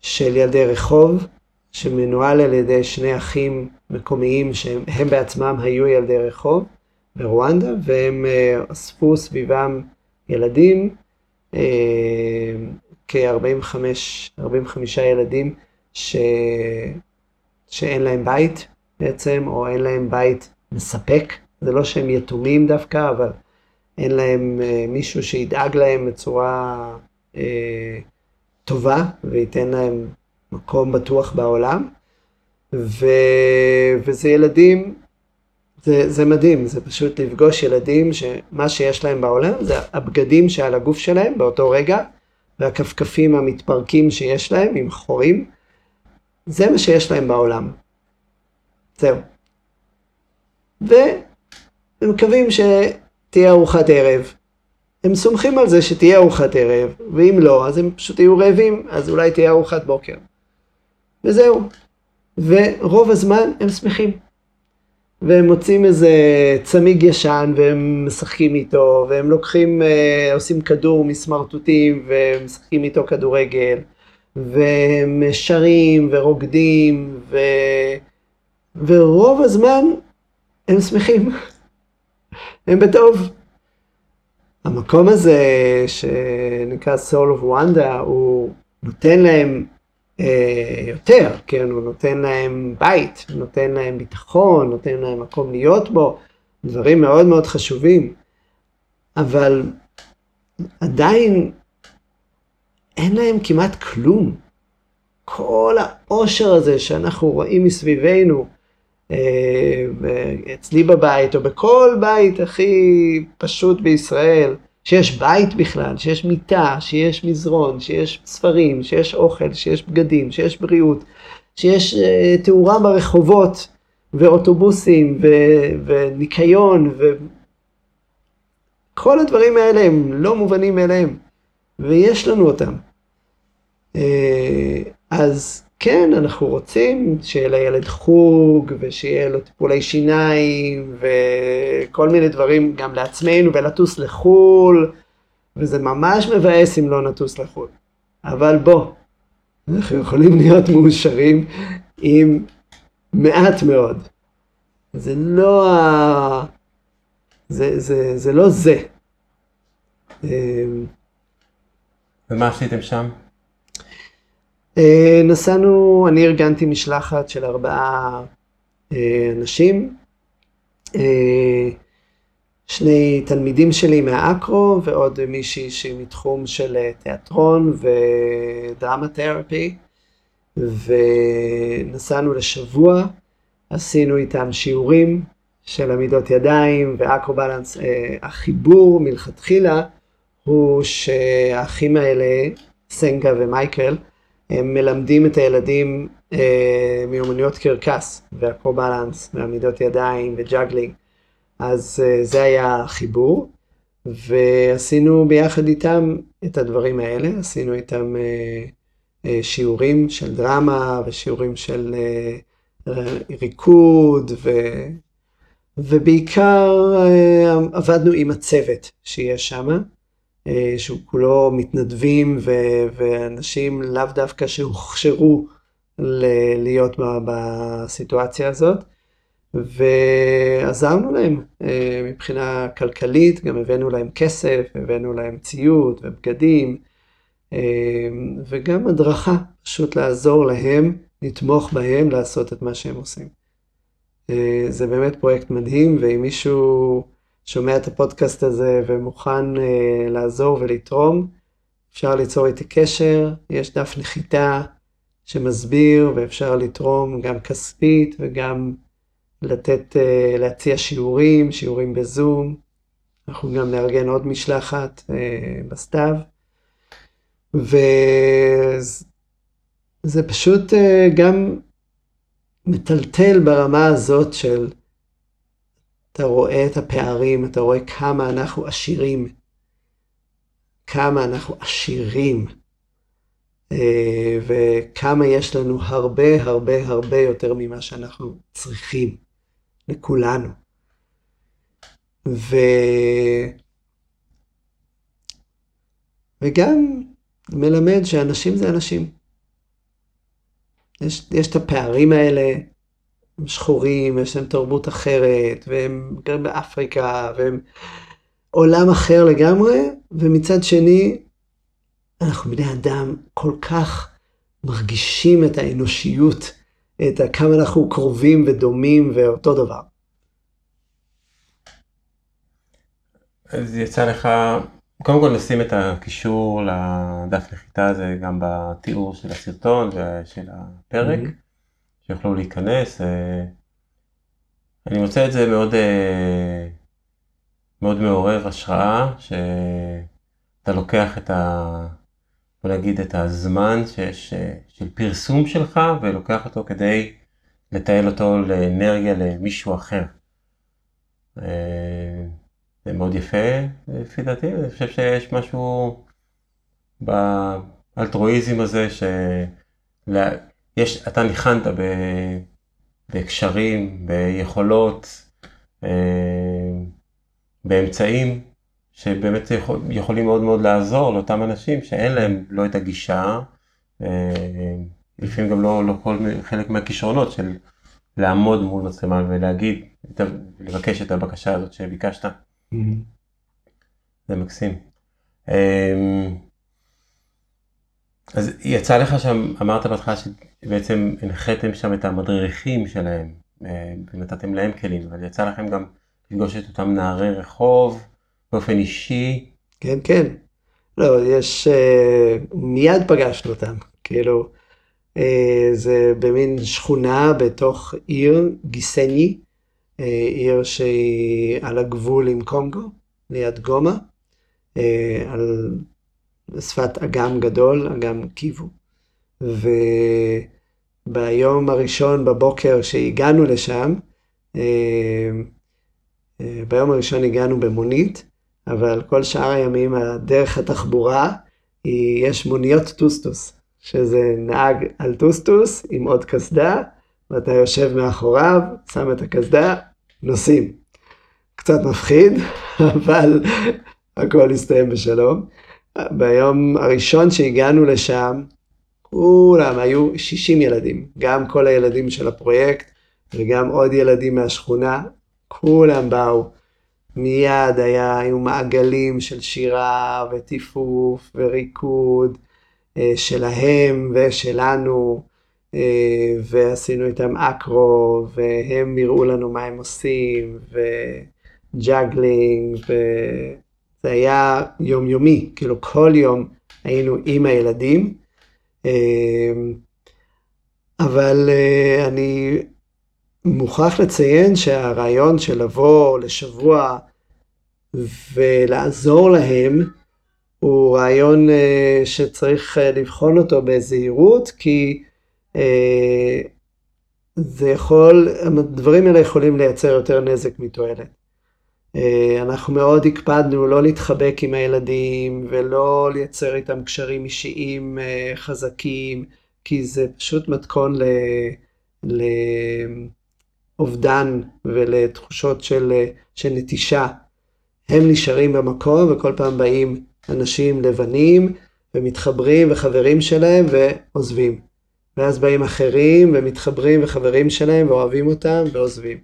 של ילדי רחוב, שמנוהל על ידי שני אחים מקומיים שהם בעצמם היו ילדי רחוב. ברואנדה, והם אה, אספו סביבם ילדים, אה, כ-45 ילדים ש... שאין להם בית בעצם, או אין להם בית מספק. זה לא שהם יתומים דווקא, אבל אין להם אה, מישהו שידאג להם בצורה אה, טובה וייתן להם מקום בטוח בעולם. ו... וזה ילדים זה, זה מדהים, זה פשוט לפגוש ילדים שמה שיש להם בעולם זה הבגדים שעל הגוף שלהם באותו רגע, והכפכפים המתפרקים שיש להם עם חורים, זה מה שיש להם בעולם. זהו. והם מקווים שתהיה ארוחת ערב. הם סומכים על זה שתהיה ארוחת ערב, ואם לא, אז הם פשוט יהיו רעבים, אז אולי תהיה ארוחת בוקר. וזהו. ורוב הזמן הם שמחים. והם מוצאים איזה צמיג ישן והם משחקים איתו, והם לוקחים, אה, עושים כדור מסמרטוטים ומשחקים איתו כדורגל, והם שרים ורוקדים, ו... ורוב הזמן הם שמחים, הם בטוב. המקום הזה שנקרא Soul of Wanda הוא נותן להם אה, יותר, כן, הוא נותן להם בית, נותן להם ביטחון, נותן להם מקום להיות בו, דברים מאוד מאוד חשובים, אבל עדיין אין להם כמעט כלום. כל העושר הזה שאנחנו רואים מסביבנו, אה, אצלי בבית או בכל בית הכי פשוט בישראל, שיש בית בכלל, שיש מיטה, שיש מזרון, שיש ספרים, שיש אוכל, שיש בגדים, שיש בריאות, שיש uh, תאורה ברחובות, ואוטובוסים, ו- וניקיון, וכל הדברים האלה הם לא מובנים מאליהם, ויש לנו אותם. Uh, אז כן, אנחנו רוצים שיהיה לילד חוג, ושיהיה לו טיפולי שיניים, וכל מיני דברים גם לעצמנו, ולטוס לחו"ל, וזה ממש מבאס אם לא נטוס לחו"ל. אבל בוא, אנחנו יכולים להיות מאושרים עם מעט מאוד. זה לא ה... זה, זה, זה לא זה. אמ, ומה עשיתם שם? אה, נסענו, אני ארגנתי משלחת של ארבעה אה, אנשים, אה, שני תלמידים שלי מה acro ועוד מישהי שהיא מתחום של תיאטרון ו drama therapy, ונסענו לשבוע, עשינו איתם שיעורים של עמידות ידיים ו acro balance. החיבור מלכתחילה הוא שהאחים האלה, סנגה ומייקל, הם מלמדים את הילדים אה, מיומנויות קרקס ו acro balance ועמידות ידיים ו juggling. אז אה, זה היה החיבור, ועשינו ביחד איתם את הדברים האלה, עשינו איתם אה, אה, שיעורים של דרמה ושיעורים של אה, ריקוד, ו... ובעיקר אה, עבדנו עם הצוות שיש שם. אה, שהוא כולו מתנדבים ו- ואנשים לאו דווקא שהוכשרו ל- להיות ב- בסיטואציה הזאת. ועזרנו להם אה, מבחינה כלכלית, גם הבאנו להם כסף, הבאנו להם ציוד ובגדים, אה, וגם הדרכה, פשוט לעזור להם, לתמוך בהם, לעשות את מה שהם עושים. זה באמת פרויקט מדהים, ואם מישהו שומע את הפודקאסט הזה ומוכן uh, לעזור ולתרום, אפשר ליצור איתי קשר, יש דף נחיתה שמסביר ואפשר לתרום גם כספית וגם לתת, uh, להציע שיעורים, שיעורים בזום. אנחנו גם נארגן עוד משלחת uh, בסתיו. וזה פשוט uh, גם מטלטל ברמה הזאת של אתה רואה את הפערים, אתה רואה כמה אנחנו עשירים, כמה אנחנו עשירים, אה, וכמה יש לנו הרבה הרבה הרבה יותר ממה שאנחנו צריכים, לכולנו. ו... וגם מלמד שאנשים זה אנשים. יש, יש את הפערים האלה, הם שחורים, יש להם תרבות אחרת, והם גרים באפריקה, והם עולם אחר לגמרי, ומצד שני, אנחנו בני אדם כל כך מרגישים את האנושיות, את כמה אנחנו קרובים ודומים ואותו דבר. אז יצא לך, קודם כל נשים את הקישור לדף נחיתה הזה גם בתיאור של הסרטון ושל הפרק. Mm-hmm. שיוכלו להיכנס. אה, אני מוצא את זה מאוד, אה, מאוד מעורר השראה, שאתה לוקח את ה... בוא נגיד את הזמן שיש, אה, של פרסום שלך ולוקח אותו כדי לתעל אותו לאנרגיה למישהו אחר. זה מאוד יפה לפי דעתי, אני חושב שיש משהו באלטרואיזם הזה, ש... יש, אתה ניחנת בקשרים, ביכולות, אה, באמצעים, שבאמת יכול, יכולים מאוד מאוד לעזור לאותם אנשים שאין להם לא את הגישה, אה, לפעמים גם לא, לא כל חלק מהכישרונות של לעמוד מול מצלמה ולהגיד, לבקש את הבקשה הזאת שביקשת. Mm-hmm. זה מקסים. אמ, אז יצא לך שם, אמרת בהתחלה שבעצם הנחיתם שם את המדריכים שלהם אה, ונתתם להם כלים, אבל יצא לכם גם לפגוש את אותם נערי רחוב באופן אישי. כן, כן. לא, יש, uh, מיד פגשנו אותם, כאילו, uh, זה במין שכונה בתוך עיר, גיסני, עיר שהיא על הגבול עם קונגו, ליד גומה, אה, על שפת אגם גדול, אגם קיבו. וביום הראשון בבוקר שהגענו לשם, אה, אה, ביום הראשון הגענו במונית, אבל כל שאר הימים הדרך התחבורה היא, יש מוניות טוסטוס, שזה נהג על טוסטוס עם עוד קסדה, ואתה יושב מאחוריו, שם את הקסדה, נוסעים. קצת מפחיד, אבל הכל הסתיים בשלום. ביום הראשון שהגענו לשם, כולם היו 60 ילדים, גם כל הילדים של הפרויקט וגם עוד ילדים מהשכונה, כולם באו. מיד היה, היו מעגלים של שירה וטיפוף וריקוד אה, שלהם ושלנו, אה, ועשינו איתם אקרו, והם הראו לנו מה הם עושים, וג'אגלינג, ו... זה היה יומיומי, כאילו כל יום היינו עם הילדים. אמ, אבל אה, אני מוכרח לציין שהרעיון של לבוא לשבוע ולעזור להם, הוא רעיון אה, שצריך אה, לבחון אותו בזהירות, כי זה יכול, הדברים האלה יכולים לייצר יותר נזק מתועלת. אה, אנחנו מאוד הקפדנו לא להתחבק עם הילדים ולא לייצר איתם קשרים אישיים אה, חזקים, כי זה פשוט מתכון לאובדן ולתחושות של, של נטישה. הם נשארים במקום וכל פעם באים אנשים לבנים ומתחברים וחברים שלהם ועוזבים. ואז באים אחרים ומתחברים וחברים שלהם ואוהבים אותם ועוזבים.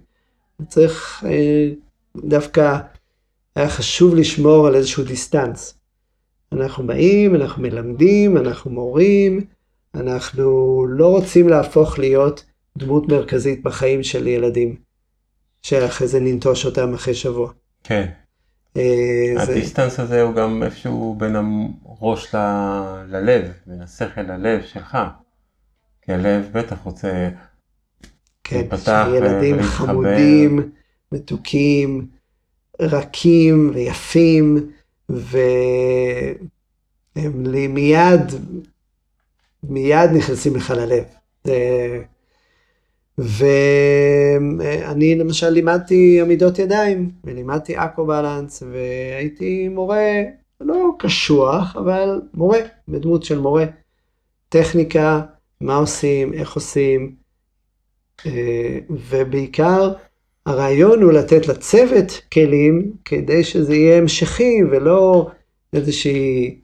צריך אה, דווקא היה חשוב לשמור על איזשהו distance. אנחנו באים, אנחנו מלמדים, אנחנו מורים, אנחנו לא רוצים להפוך להיות דמות מרכזית בחיים של ילדים, שאחרי זה ננטוש אותם אחרי שבוע. כן. אה, ה distance הזה הוא גם איפשהו בין הראש ל... ללב, בין השכל ללב שלך. כי הלב בטח רוצה כן, להיפתח ולהתחבר. חמודים. מתוקים, רכים ויפים, והם לי מיד, מיד נכנסים לך ללב. ואני למשל לימדתי עמידות ידיים, ולימדתי אקו בלנס, והייתי מורה לא קשוח, אבל מורה, בדמות של מורה. טכניקה, מה עושים, איך עושים, אה, ובעיקר הרעיון הוא לתת לצוות כלים כדי שזה יהיה המשכי ולא איזושהי,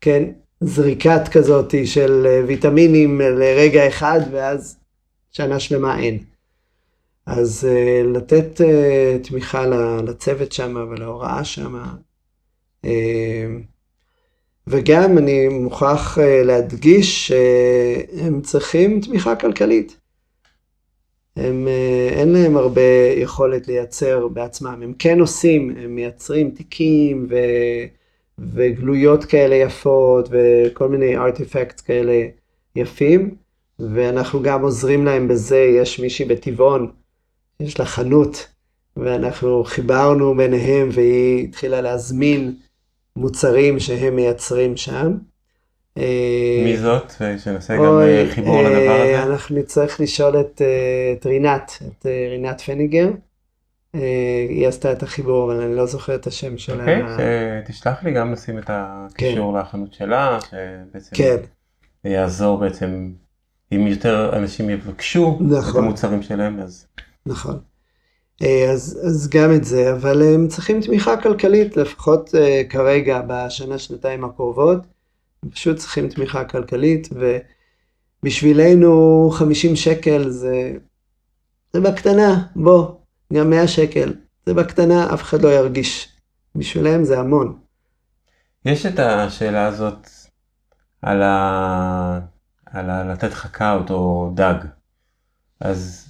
כן, זריקת כזאת של ויטמינים לרגע אחד ואז שנה שלמה אין. אז uh, לתת uh, תמיכה לצוות שם ולהוראה שם. Uh, וגם אני מוכרח uh, להדגיש שהם צריכים תמיכה כלכלית. הם, אה, אין להם הרבה יכולת לייצר בעצמם. הם כן עושים, הם מייצרים תיקים ו, וגלויות כאלה יפות וכל מיני ארטיפקט כאלה יפים, ואנחנו גם עוזרים להם בזה. יש מישהי בטבעון, יש לה חנות, ואנחנו חיברנו ביניהם והיא התחילה להזמין מוצרים שהם מייצרים שם. מי אה, זאת? ושנעשה גם אה, חיבור לדבר הזה. אה, אנחנו נצטרך לשאול את, את רינת, את רינת פניגר. היא עשתה את החיבור, אבל אני לא זוכר את השם שלה. אוקיי, תשלח לי גם לשים את הקישור כן. לחנות שלה, שבעצם כן. יעזור בעצם אם יותר אנשים יבקשו את נכון. המוצרים שלהם, אז נכון. אה, אז, אז גם את זה, אבל הם צריכים תמיכה כלכלית, לפחות אה, כרגע, בשנה, שנתיים הקרובות. פשוט צריכים תמיכה כלכלית, ובשבילנו 50 שקל זה, זה בקטנה, בוא, גם 100 שקל, זה בקטנה, אף אחד לא ירגיש. בשבילם זה המון. יש את השאלה הזאת על, ה... על ה... לתת חכות או דג. אז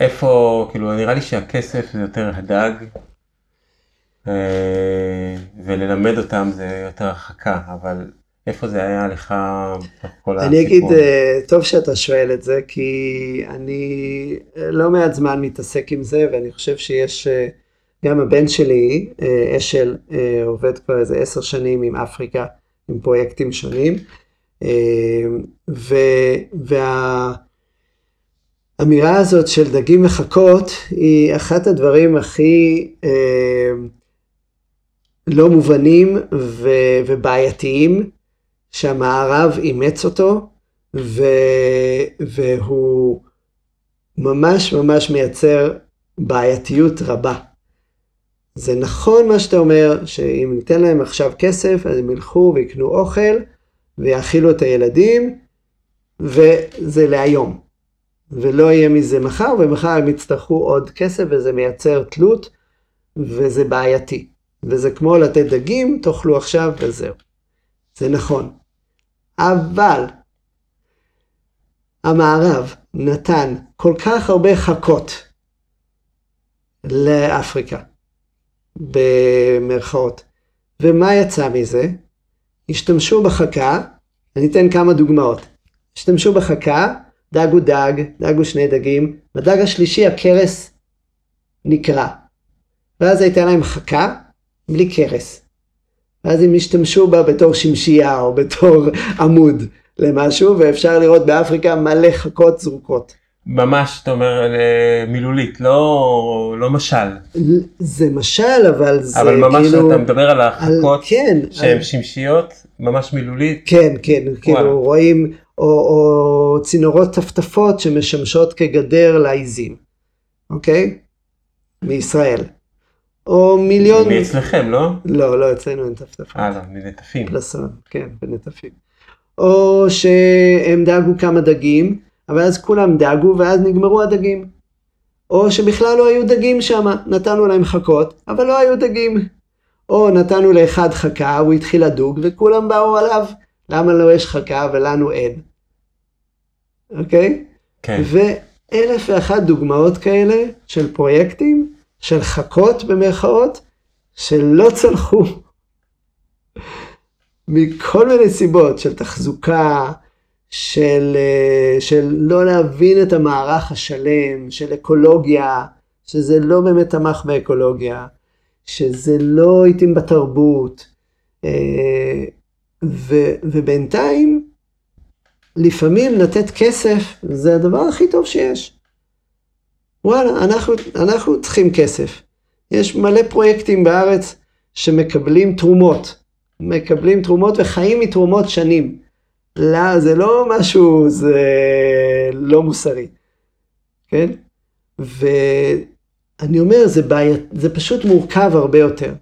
איפה, כאילו, נראה לי שהכסף זה יותר הדג, וללמד אותם זה יותר הרחקה, אבל איפה זה היה לך בתוך כל אני אגיד, הסיפור? אה, טוב שאתה שואל את זה, כי אני אה, לא מעט זמן מתעסק עם זה, ואני חושב שיש, אה, גם הבן שלי, אה, אשל, אה, עובד כבר איזה עשר שנים עם אפריקה, עם פרויקטים שונים, אה, והאמירה הזאת של דגים וחכות היא אחת הדברים הכי אה, לא מובנים ו- ובעייתיים שהמערב אימץ אותו, ו... והוא ממש ממש מייצר בעייתיות רבה. זה נכון מה שאתה אומר, שאם ניתן להם עכשיו כסף, אז הם ילכו ויקנו אוכל, ויאכילו את הילדים, וזה להיום. ולא יהיה מזה מחר, ומחר הם יצטרכו עוד כסף, וזה מייצר תלות, וזה בעייתי. וזה כמו לתת דגים, תאכלו עכשיו וזהו. זה נכון. אבל המערב נתן כל כך הרבה חכות לאפריקה, במרכאות. ומה יצא מזה? השתמשו בחכה, אני אתן כמה דוגמאות. השתמשו בחכה, דג הוא דג, דג הוא שני דגים, בדג השלישי הכרס נקרע. ואז הייתה להם חכה בלי כרס. ואז הם השתמשו בה בתור שמשייה או בתור עמוד למשהו, ואפשר לראות באפריקה מלא חכות זרוקות. ממש, אתה אומר, אה, מילולית, לא, לא משל, זה משל, אבל זה אבל ממש כאילו... אתה מדבר על על- החכות כן, שהן על- שמשיות, ממש מילולית. כן, כן, וואלה. כאילו רואים, או, או צינורות טפטפות שמשמשות כגדר לעיזים, אוקיי? מישראל. או מיליון... מאצלכם, לא? לא, לא, אצלנו אין טפטפות. אה, לא, מנטפים. פלסון, כן, בנטפים. או שהם דאגו כמה דגים, אבל אז כולם דאגו ואז נגמרו הדגים. או שבכלל לא היו דגים שם, נתנו להם חכות, אבל לא היו דגים. או נתנו לאחד חכה, הוא התחיל לדוג וכולם באו עליו, למה לו יש חכה ולנו אין? אוקיי? כן. ואלף ואחת דוגמאות כאלה של פרויקטים, של חכות במרכאות, שלא צלחו. מכל מיני סיבות של תחזוקה, של, אה, של לא להבין את המערך השלם, של אקולוגיה, שזה לא באמת תמך באקולוגיה, שזה לא התאים בתרבות, אה, ו, ובינתיים, לפעמים לתת כסף זה הדבר הכי טוב שיש. וואלה, אנחנו, אנחנו צריכים כסף. יש מלא פרויקטים בארץ שמקבלים תרומות. מקבלים תרומות וחיים מתרומות שנים. לא, זה לא משהו, זה לא מוסרי. כן? ואני אומר, זה, בעיית, זה פשוט מורכב הרבה יותר.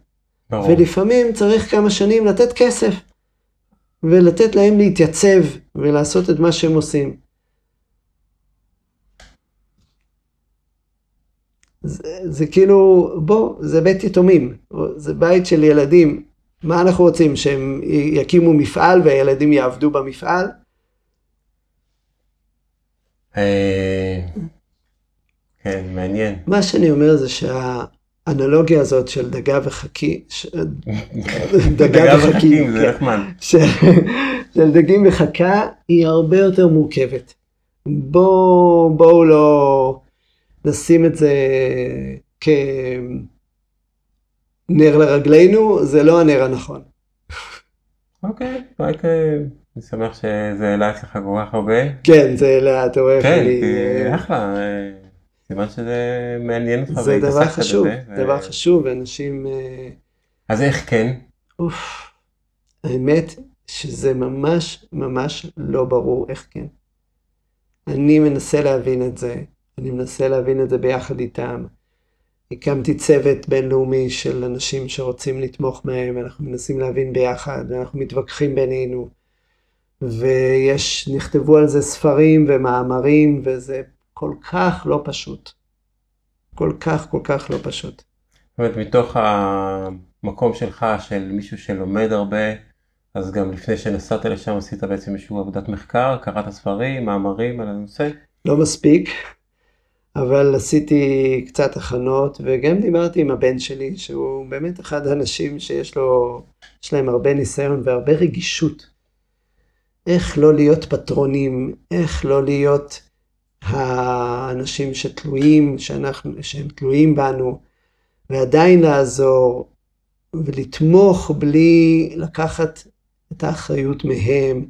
ברור. ולפעמים צריך כמה שנים לתת כסף. ולתת להם להתייצב ולעשות את מה שהם עושים. זה, זה כאילו, בוא, זה בית יתומים, זה בית של ילדים. מה אנחנו רוצים, שהם יקימו מפעל והילדים יעבדו במפעל? אה, כן, מעניין. מה שאני אומר זה שהאנלוגיה הזאת של דגה וחכי, ש... דגה וחכים, זה כן. נחמד. של, של דגים וחכה היא הרבה יותר מורכבת. בואו בוא לא נשים את זה כנר לרגלינו, זה לא הנר הנכון. אוקיי, רק אה, אני שמח שזה העלה אצלך כל כך הרבה. כן, זה לאט, אתה רואה איך כן, אני... כי אחלה, אה, סימן שזה מעניין אותך זה דבר חשוב, בזה, ו- דבר חשוב, ואנשים... אה, אז איך כן? אוף, האמת שזה ממש ממש לא ברור איך כן. אני מנסה להבין את זה, אני מנסה להבין את זה ביחד איתם. הקמתי צוות בינלאומי של אנשים שרוצים לתמוך מהם, אנחנו מנסים להבין ביחד, ואנחנו מתווכחים בינינו. ויש, נכתבו על זה ספרים ומאמרים, וזה כל כך לא פשוט. כל כך, כל כך לא פשוט. זאת אומרת, מתוך המקום שלך, של מישהו שלומד הרבה, אז גם לפני שנסעת לשם עשית בעצם איזושהי עבודת מחקר, קראת ספרים, מאמרים על הנושא? לא מספיק, אבל עשיתי קצת הכנות, וגם דיברתי עם הבן שלי, שהוא באמת אחד האנשים שיש לו, יש להם הרבה ניסיון והרבה רגישות. איך לא להיות פטרונים, איך לא להיות האנשים שתלויים, שאנחנו, שהם תלויים בנו, ועדיין לעזור ולתמוך בלי לקחת את האחריות מהם.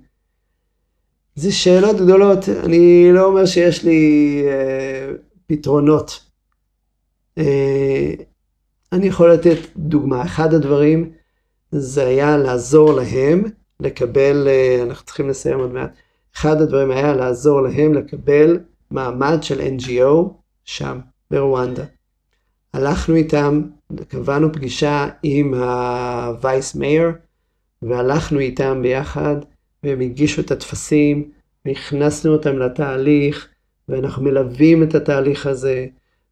זה שאלות גדולות, אני לא אומר שיש לי אה, פתרונות. אה, אני יכול לתת דוגמה, אחד הדברים זה היה לעזור להם לקבל, אה, אנחנו צריכים לסיים עוד מעט, אחד הדברים היה לעזור להם לקבל מעמד של NGO שם, ברואנדה. הלכנו איתם, קבענו פגישה עם ה-Vice Mayor, והלכנו איתם ביחד, והם הגישו את הטפסים, והכנסנו אותם לתהליך, ואנחנו מלווים את התהליך הזה,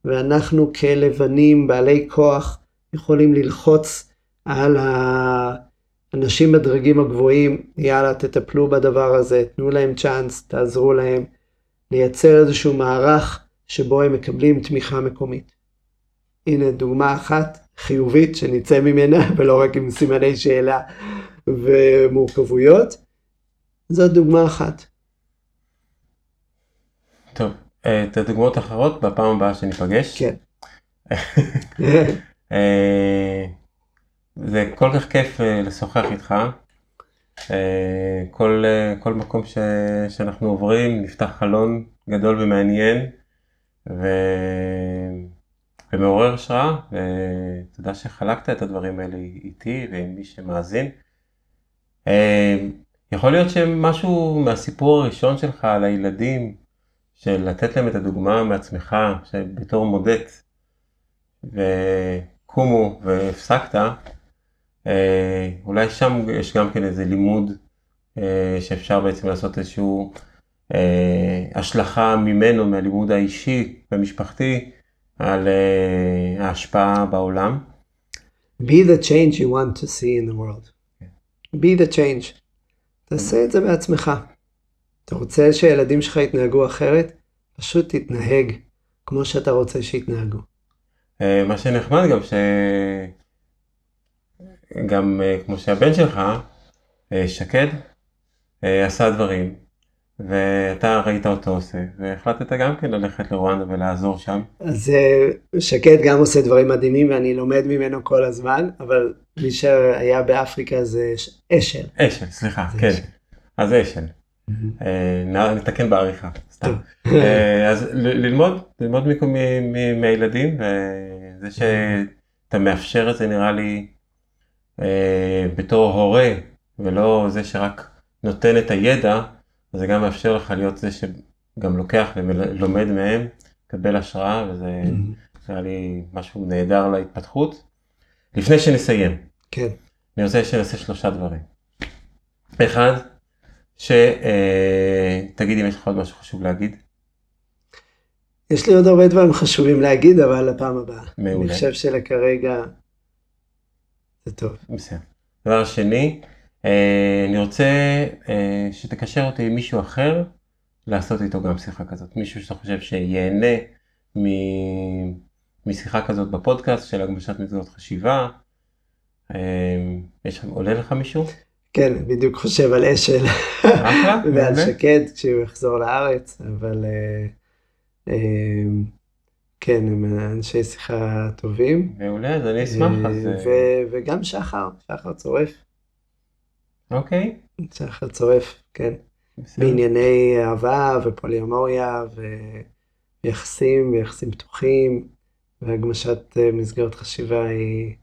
ואנחנו כלבנים בעלי כוח יכולים ללחוץ על האנשים בדרגים הגבוהים, יאללה תטפלו בדבר הזה, תנו להם צ'אנס, תעזרו להם, לייצר איזשהו מערך שבו הם מקבלים תמיכה מקומית. הנה דוגמה אחת חיובית שנצא ממנה ולא רק עם סימני שאלה ומורכבויות. זאת דוגמה אחת. טוב, אה, את הדוגמאות האחרות בפעם הבאה שניפגש. כן. אה, זה כל כך כיף אה, לשוחח איתך. כל, כל מקום ש, שאנחנו עוברים נפתח חלון גדול ומעניין ו, ומעורר השראה ותודה שחלקת את הדברים האלה איתי ועם מי שמאזין. יכול להיות שמשהו מהסיפור הראשון שלך על הילדים של לתת להם את הדוגמה מעצמך, שבתור מודט, וקומו והפסקת, אה, אולי שם יש גם כן איזה לימוד אה, שאפשר בעצם לעשות איזשהו אה, השלכה ממנו, מהלימוד האישי והמשפחתי, על ההשפעה בעולם. Be the change you want to see in the world. Be the change. תעשה את זה בעצמך. אתה רוצה שהילדים שלך יתנהגו אחרת? פשוט תתנהג כמו שאתה רוצה שיתנהגו. אה, מה שנחמד גם שגם אה, כמו שהבן שלך, אה, שקד, עשה דברים, ואתה ראית אותו עושה, והחלטת גם כן ללכת לרואנדה ולעזור שם. אז שקד גם עושה דברים מדהימים ואני לומד ממנו כל הזמן, אבל מי שהיה באפריקה זה אשל. אשל, סליחה, כן. אשל. אז אשל. אה, נתקן בעריכה, סתם. אה, אז ללמוד, ללמוד מהילדים, וזה שאתה מאפשר את זה נראה לי אה, בתור הורה, ולא זה שרק נותן את הידע, זה גם מאפשר לך להיות זה שגם לוקח ולומד מהם, מקבל השראה, וזה נראה לי משהו נהדר להתפתחות. לפני שנסיים, כן. אני רוצה שנעשה שלושה דברים. אחד, שתגיד אם יש לך עוד משהו חשוב להגיד. יש לי עוד הרבה דברים חשובים להגיד, אבל לפעם הבאה. מעולה. אני חושב שלכרגע זה טוב. בסדר. דבר שני, אה, אני רוצה אה, שתקשר אותי עם מישהו אחר, לעשות איתו גם שיחה כזאת. מישהו שאתה חושב שיהנה משיחה כזאת בפודקאסט של הגמשת מסגרות חשיבה. אה, יש, עולה לך מישהו? כן, בדיוק חושב על אשל ועל שקד כשהוא יחזור לארץ, אבל אה, אה, כן, הם אנשי שיחה טובים. מעולה, אז אני אשמח. אה, וגם שחר, שחר צורף. אוקיי. שחר צורף, כן. בענייני אהבה ופוליומוריה ויחסים ויחסים פתוחים והגמשת מסגרת חשיבה היא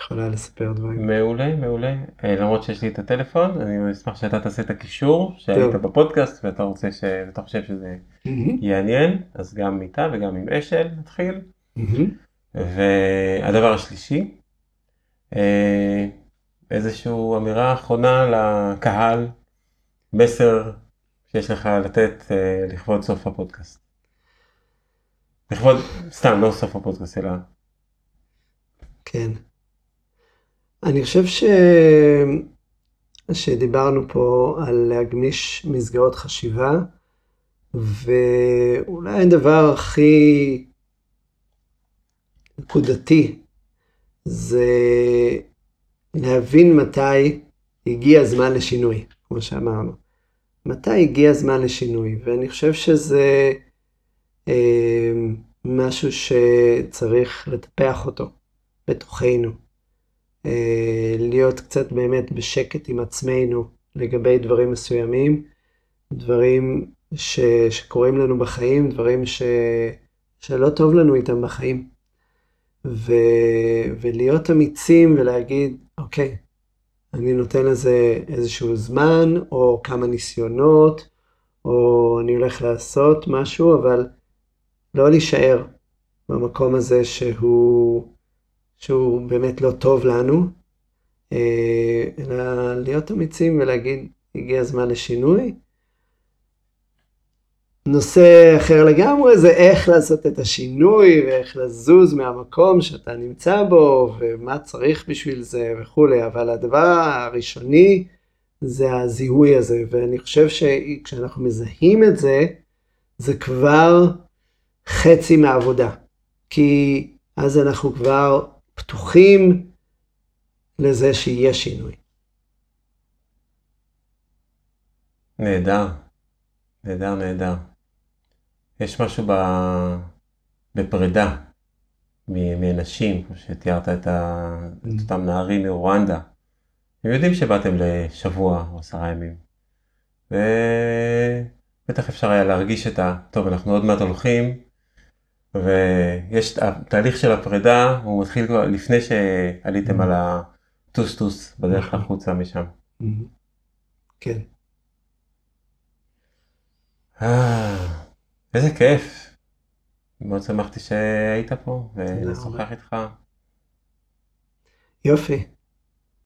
יכולה לספר דברים. מעולה, מעולה. אה, למרות שיש לי את הטלפון, אני אשמח שאתה תעשה את הקישור, שהיית טוב. בפודקאסט ואתה רוצה ש... ואתה חושב שזה יעניין, אז גם איתה וגם עם אשל נתחיל. והדבר השלישי, אה, איזושהי אמירה אחרונה לקהל, מסר שיש לך לתת אה, לכבוד סוף הפודקאסט. לכבוד, סתם, לא סוף הפודקאסט, אלא כן. אני חושב ש... שדיברנו פה על להגמיש מסגרות חשיבה, ואולי הדבר הכי נקודתי זה להבין מתי הגיע הזמן לשינוי, כמו שאמרנו. מתי הגיע הזמן לשינוי, ואני חושב שזה אה, משהו שצריך לטפח אותו בתוכנו. אה, להיות קצת באמת בשקט עם עצמנו לגבי דברים מסוימים, דברים ש, שקורים לנו בחיים, דברים ש, שלא טוב לנו איתם בחיים. ו, ולהיות אמיצים ולהגיד, אוקיי, אני נותן לזה איזשהו זמן, או כמה ניסיונות, או אני הולך לעשות משהו, אבל לא להישאר במקום הזה שהוא, שהוא באמת לא טוב לנו, אה, אלא להיות אמיצים ולהגיד, הגיע הזמן לשינוי. נושא אחר לגמרי זה איך לעשות את השינוי ואיך לזוז מהמקום שאתה נמצא בו ומה צריך בשביל זה וכולי, אבל הדבר הראשוני זה הזיהוי הזה, ואני חושב שכשאנחנו מזהים את זה, זה כבר חצי מהעבודה, כי אז אנחנו כבר פתוחים לזה שיהיה שינוי. נהדר, נהדר, נהדר. יש משהו ב... בפרידה מאנשים, כמו שתיארת את, ה... את אותם נערים מרואנדה. הם יודעים שבאתם לשבוע או עשרה ימים. ובטח אפשר היה להרגיש את ה... טוב, אנחנו עוד מעט הולכים, ויש... התהליך של הפרידה, הוא מתחיל כבר לפני שעליתם על הטוסטוס בדרך נכון. החוצה משם. כן. אה, איזה כיף. מאוד שמחתי שהיית פה ולשוחח איתך. יופי.